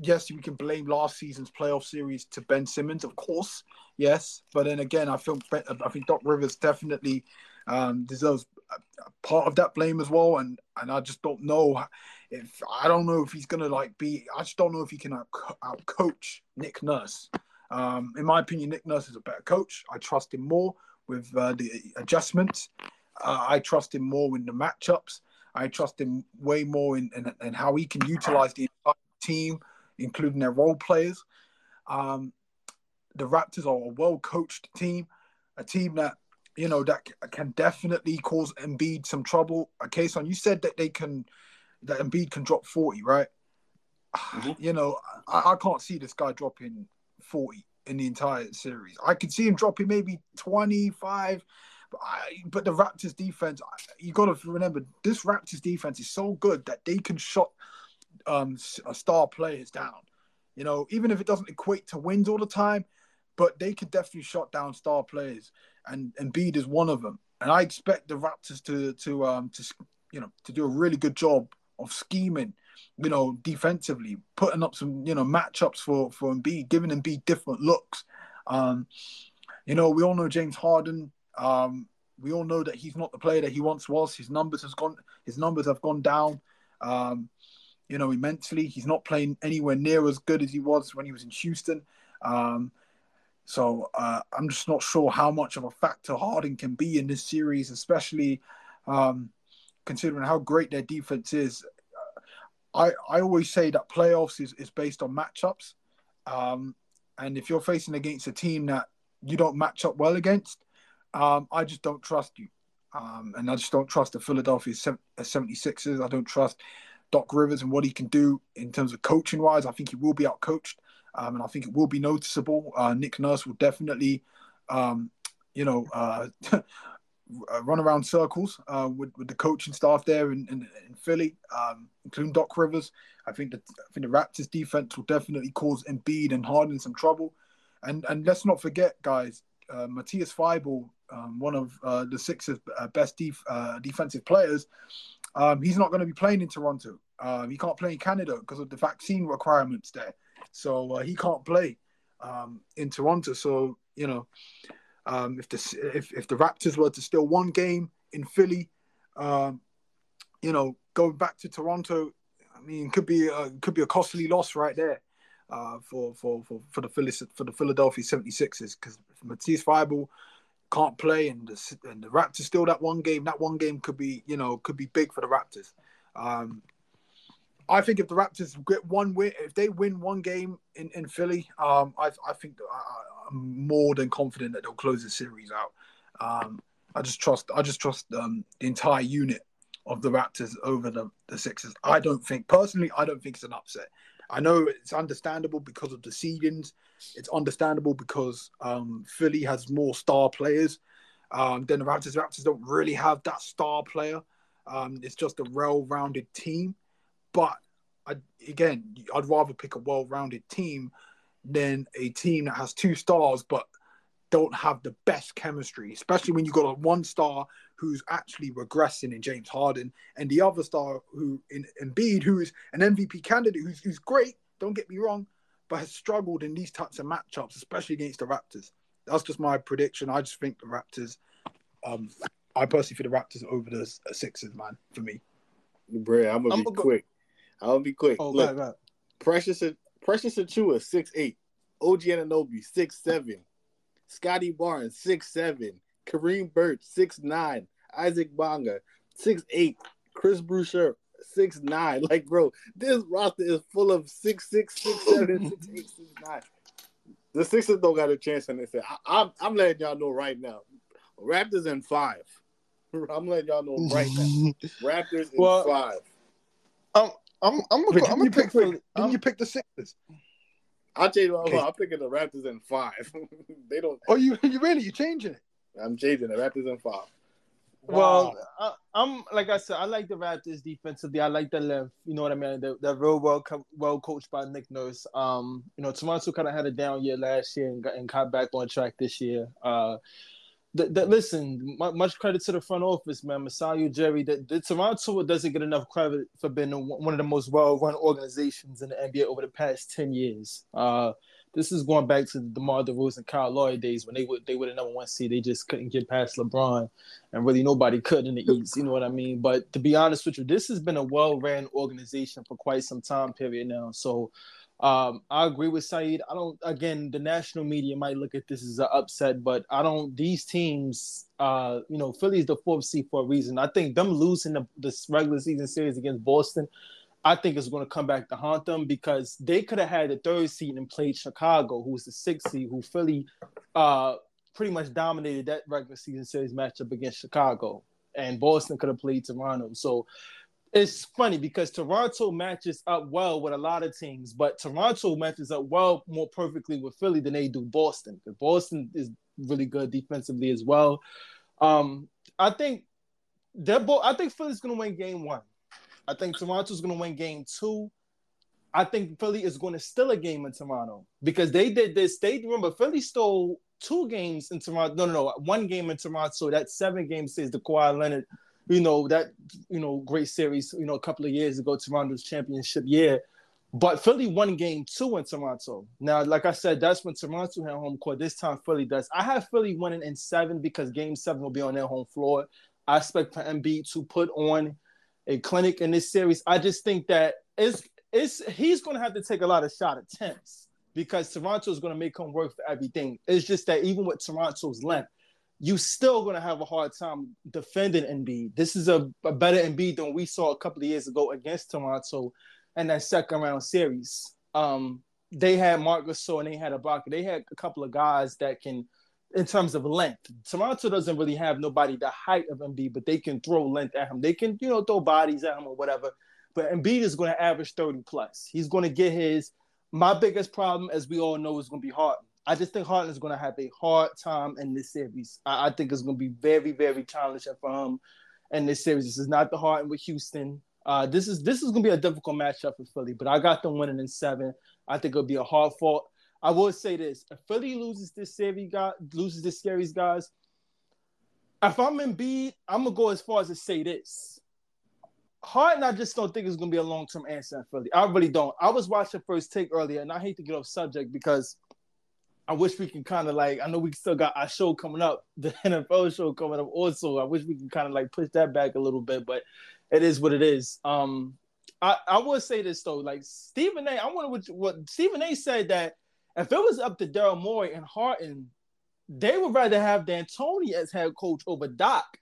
yes, we can blame last season's playoff series to Ben Simmons, of course. Yes, but then again, I feel I think Doc Rivers definitely um, deserves part of that blame as well. And and I just don't know if I don't know if he's gonna like be. I just don't know if he can out, coach Nick Nurse. Um, in my opinion, Nick Nurse is a better coach. I trust him more with uh, the adjustments. Uh, I trust him more in the matchups. I trust him way more in, in, in how he can utilize the team, including their role players. Um, the Raptors are a well coached team, a team that you know that can definitely cause Embiid some trouble. Okay, son, you said that they can that Embiid can drop forty, right? Mm-hmm. You know, I, I can't see this guy dropping forty in the entire series. I could see him dropping maybe twenty five. But, I, but the Raptors defense, you got to remember, this Raptors defense is so good that they can shut um, star players down. You know, even if it doesn't equate to wins all the time, but they could definitely shut down star players, and Embiid is one of them. And I expect the Raptors to to um to you know to do a really good job of scheming, you know, defensively, putting up some you know matchups for for Embiid, giving Embiid different looks. Um, you know, we all know James Harden. Um, we all know that he's not the player that he once was. His numbers has gone. His numbers have gone down. Um, you know, mentally, he's not playing anywhere near as good as he was when he was in Houston. Um, so uh, I'm just not sure how much of a factor Harden can be in this series, especially um, considering how great their defense is. I, I always say that playoffs is, is based on matchups. Um, and if you're facing against a team that you don't match up well against, um, I just don't trust you. Um, and I just don't trust the Philadelphia 76ers. I don't trust Doc Rivers and what he can do in terms of coaching wise. I think he will be outcoached, um, and I think it will be noticeable. Uh, Nick Nurse will definitely, um, you know, uh, run around circles uh, with, with the coaching staff there in, in, in Philly, um, including Doc Rivers. I think I think the Raptors defense will definitely cause Embiid and Harden some trouble. And and let's not forget, guys, uh, Matisse Thybulle, um, one of uh, the Sixers' best def- uh, defensive players, um, he's not going to be playing in Toronto. Um, he can't play in Canada because of the vaccine requirements there. So uh, he can't play um, in Toronto. So you know, um, if the if, if the Raptors were to steal one game in Philly, um, you know, going back to Toronto, I mean, could be a, could be a costly loss right there. Uh, for, for, for, for the Phillies, for the Philadelphia 76ers because Matisse Thybulle can't play, and the, and the Raptors still that one game. That one game could be, you know, could be big for the Raptors. Um, I think if the Raptors get one win, if they win one game in, in Philly, um, I, I think I, am more than confident that they'll close the series out. Um, I just trust, I just trust um, the entire unit of the Raptors over the, the Sixers. I don't think personally, I don't think it's an upset. I know it's understandable because of the seedings. It's understandable because um, Philly has more star players um, than the Raptors. Raptors don't really have that star player. Um, it's just a well-rounded team. But I, again, I'd rather pick a well-rounded team than a team that has two stars but don't have the best chemistry, especially when you've got a one star who's actually regressing in James Harden and the other star who in Embiid, who is an MVP candidate, who's, who's great, don't get me wrong, but has struggled in these types of matchups, especially against the Raptors. That's just my prediction. I just think the Raptors, um, I personally feel the Raptors over the Sixers, man, for me. Bro, I'm gonna I'm be go- quick. I'm gonna be quick. Oh, Look, right, Precious, Precious Achiuwa, six eight. OG Anunoby, six seven. Scottie Barnes, six seven. Khem Birch, six nine. Isaac Bonga, six eight. Chris Boucher, six nine. Like, bro, this roster is full of six six, six seven, six eight, six nine. The Sixers don't got a chance in this. I, I'm I'm letting y'all know right now. Raptors in five. I'm letting y'all know right now. Raptors in well, five. Um, I'm I'm gonna, I'm gonna pick. For, didn't you pick the Sixers? I'll change. Okay. I'm picking the Raptors in five. they don't. Oh, you you really you changing it? I'm changing the Raptors in five. Wow. Well, I, am like I said, I like the Raptors defensively. I like the length. You know what I mean? They're, they're real well well coached by Nick Nurse. Um, you know, Toronto kind of had a down year last year and got, and got back on track this year. Uh, the, the, listen, much credit to the front office, man. Masai Ujiri. The, the Toronto doesn't get enough credit for being one of the most well-run organizations in the NBA over the past ten years. Uh, This is going back to the DeMar DeRozan and Kyle Lowry days when they would they were the number one seed. They just couldn't get past LeBron, and really nobody could in the East. You know what I mean? But to be honest with you, this has been a well ran organization for quite some time period now. So um, I agree with Saeed. I don't. Again, the national media might look at this as an upset, but I don't. These teams, uh, you know, Philly's the fourth seed for a reason. I think them losing the, this regular season series against Boston, I think is going to come back to haunt them because they could have had the third seed and played Chicago, who's the sixth seed, who Philly uh, pretty much dominated that regular season series matchup against Chicago, and Boston could have played Toronto. So it's funny because Toronto matches up well with a lot of teams, but Toronto matches up well more perfectly with Philly than they do Boston. Because Boston is really good defensively as well. Um, I think they're both. I think Philly's going to win Game One. I think Toronto's going to win Game Two. I think Philly is going to steal a game in Toronto because they did this. They remember Philly stole two games in Toronto. No, no, no, one game in Toronto. That seven game says the Kawhi Leonard you know that you know great series you know a couple of years ago toronto's championship year. But philly won game two in toronto. Now like i said that's when toronto had home court. This time philly does. I have philly winning in seven because game seven will be on their home floor. I expect for Embiid to put on a clinic in this series. I just think that it's, it's he's going to have to take a lot of shot attempts because toronto is going to make him work for everything. It's just that even with toronto's length you still going to have a hard time defending Embiid. This is a, a better Embiid than we saw a couple of years ago against Toronto in that second round series. Um, they had Marc Gasol and they had Ibaka. They had a couple of guys that can, in terms of length. Toronto doesn't really have nobody the height of Embiid, but they can throw length at him. They can, you know, throw bodies at him or whatever. But Embiid is going to average 30 plus. He's going to get his. My biggest problem, as we all know, is going to be Harden. I just think Harden is going to have a hard time in this series. I, I think it's going to be very, very challenging for him in this series. This is not the Harden with Houston. Uh, this is this is going to be a difficult matchup for Philly, but I got them winning in seven. I think it'll be a hard fought. I will say this: if Philly loses this series, guys, loses this series, guys. If I'm Embiid, I'm gonna go as far as to say this. Harden, I just don't think it's gonna be a long term answer in Philly. I really don't. I was watching first take earlier, and I hate to get off subject because I wish we can kind of like I know we still got our show coming up, the NFL show coming up also. I wish we can kind of like push that back a little bit, but it is what it is. Um I, I would say this though, like Stephen A. I wonder what what Stephen A. said that if it was up to Daryl Morey and Harden, they would rather have D'Antoni as head coach over Doc.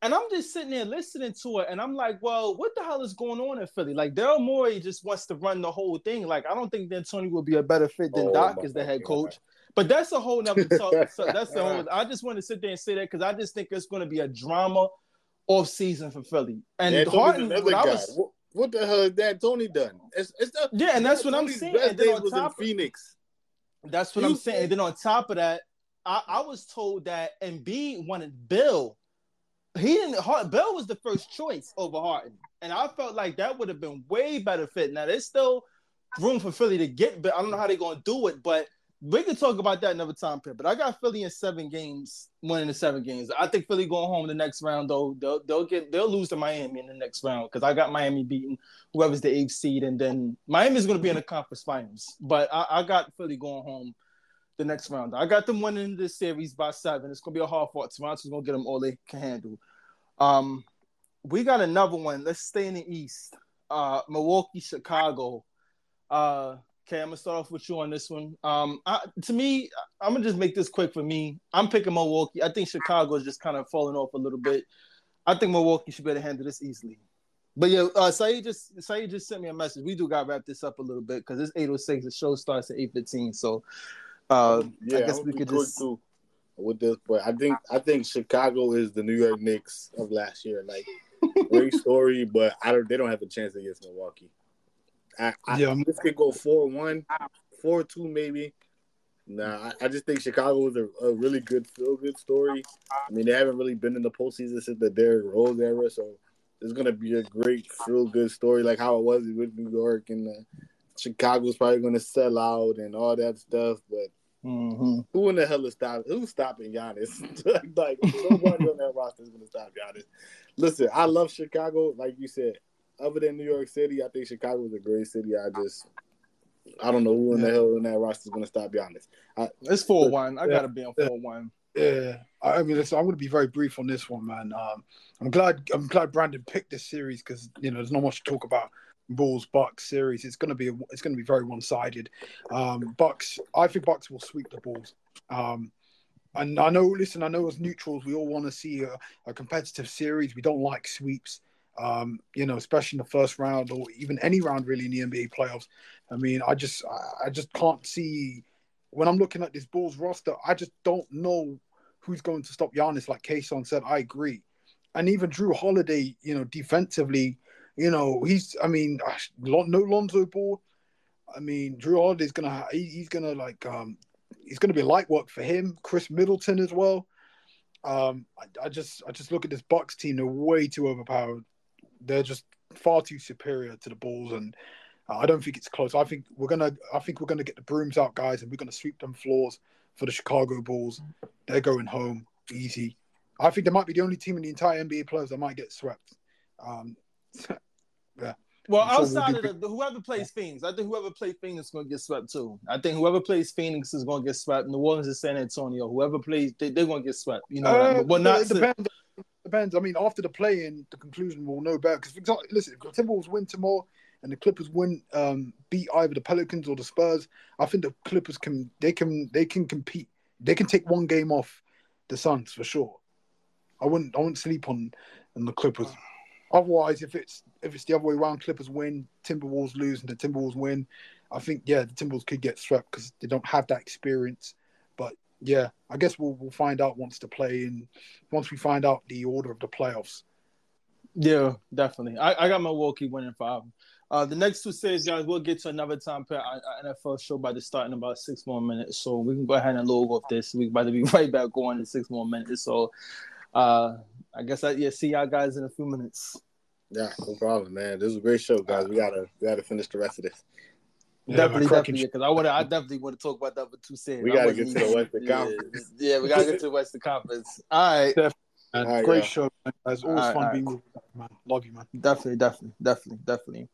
And I'm just sitting there listening to it, and I'm like, well, what the hell is going on in Philly? Like Daryl Morey just wants to run the whole thing. Like I don't think D'Antoni will be a better fit than oh, Doc as the head coach. But that's a whole nother talk. so that's the whole. I just want to sit there and say that because I just think it's going to be a drama off season for Philly. And yeah, Harden, another guy. Was, what, what, the hell has Tony done? It's, it's the, yeah, and that's what I'm saying. And then on top, Phoenix. That's what you I'm saying. And then on top of that, I, I was told that Embiid wanted Bill. He didn't. Bill was the first choice over Harden, and I felt like that would have been way better fit. Now there's still room for Philly to get, but I don't know how they're going to do it. But we can talk about that another time, Pip. But I got Philly in seven games, winning the seven games. I think Philly going home the next round though. They'll they'll get they'll lose to Miami in the next round because I got Miami beating whoever's the eighth seed, and then Miami's going to be in the conference finals. But I, I, got Philly going home the next round. I got them winning this series by seven. It's going to be a hard fought. Toronto's going to get them all they can handle. Um, we got another one. Let's stay in the East. Uh, Milwaukee, Chicago. Uh, Okay, I'm gonna start off with you on this one. Um, I, to me, I'm gonna just make this quick for me. I'm picking Milwaukee. I think Chicago is just kind of falling off a little bit. I think Milwaukee should be able to handle this easily. But yeah, uh, Saeed just Saeed just sent me a message. We do got to wrap this up a little bit because it's 8:06. The show starts at 8:15. So, uh, yeah, I guess we could just too with this. But I think I think Chicago is the New York Knicks of last year. Like great story, but I don't. They don't have a chance against Milwaukee. I, I, yeah, this could go four one, four two maybe. Nah, I, I just think Chicago is a, a really good feel good story. I mean, they haven't really been in the postseason since the Derrick Rose era, so it's gonna be a great feel good story, like how it was with New York and uh, Chicago's probably gonna sell out and all that stuff. But mm-hmm. who in the hell is stopping? Who's stopping Giannis? like nobody on that roster is gonna stop Giannis. Listen, I love Chicago, like you said other than New York City, I think Chicago is a great city. I just I don't know who in the hell in that roster is going to stop Giannis. I, It's four one. I Yeah. gotta be on four one. Yeah, I I mean, listen, I'm going to be very brief on this one, man. Um, I'm glad I'm glad Brandon picked this series because you know there's not much to talk about. Bulls Bucks series. It's going to be a, it's going to be very one sided. Um, Bucks, I think Bucks will sweep the Bulls. Um, and I know, listen, I know as neutrals, we all want to see a, a competitive series. We don't like sweeps. Um, you know, especially in the first round or even any round really in the NBA playoffs. I mean, I just I- just can't see when I'm looking at this Bulls roster. I just don't know who's going to stop Giannis. Like Kason said, I agree, and even Jrue Holiday, you know, defensively, you know, he's I mean, no Lonzo Ball. I mean, Jrue Holiday's gonna he's gonna like um he's gonna be light work for him. Khris Middleton as well. Um, I, I just I just look at this Bucks team. They're way too overpowered. They're just far too superior to the Bulls, and uh, I don't think it's close. I think we're gonna I think we're gonna get the brooms out, guys, and we're gonna sweep them floors for the Chicago Bulls. They're going home easy. I think they might be the only team in the entire NBA players that might get swept. Um, Well, I'm sure we'll outside of the, whoever plays Phoenix, I think whoever plays Phoenix is going to get swept too. I think whoever plays Phoenix is going to get swept. New Orleans and San Antonio, whoever plays, they, they're going to get swept. You know, what I Uh, mean? well, not it depends. Depends. I mean, after the play-in, the conclusion will know better. Because, for example, listen, if the Timberwolves win tomorrow and the Clippers win, um, beat either the Pelicans or the Spurs, I think the Clippers can they can they can compete. They can take one game off the Suns for sure. I wouldn't I wouldn't sleep on on the Clippers. Otherwise, if it's if it's the other way around, Clippers win, Timberwolves lose, and the Timberwolves win, I think yeah, the Timberwolves could get swept because they don't have that experience. But yeah, I guess we'll we'll find out once the play in once we find out the order of the playoffs. Yeah, definitely. I, I got Milwaukee winning five. Uh, the next two series, guys, we'll get to another time per our, our NFL show by the start in about six more minutes. So we can go ahead and log off this. We're about to be right back going in six more minutes. So uh, I guess I yeah, see y'all guys in a few minutes. yeah, no problem, man. This is a great show, guys. We gotta we gotta finish the rest of this. Yeah, definitely, definitely, because I want to. I definitely want to talk about that other two series. We gotta get to the Western yeah, Conference. Yeah, we gotta get to the Western Conference. All right. Man, All right, great yeah. show, man. It's always All right, fun all being with you, man. Love you, man. Definitely, definitely, definitely, definitely.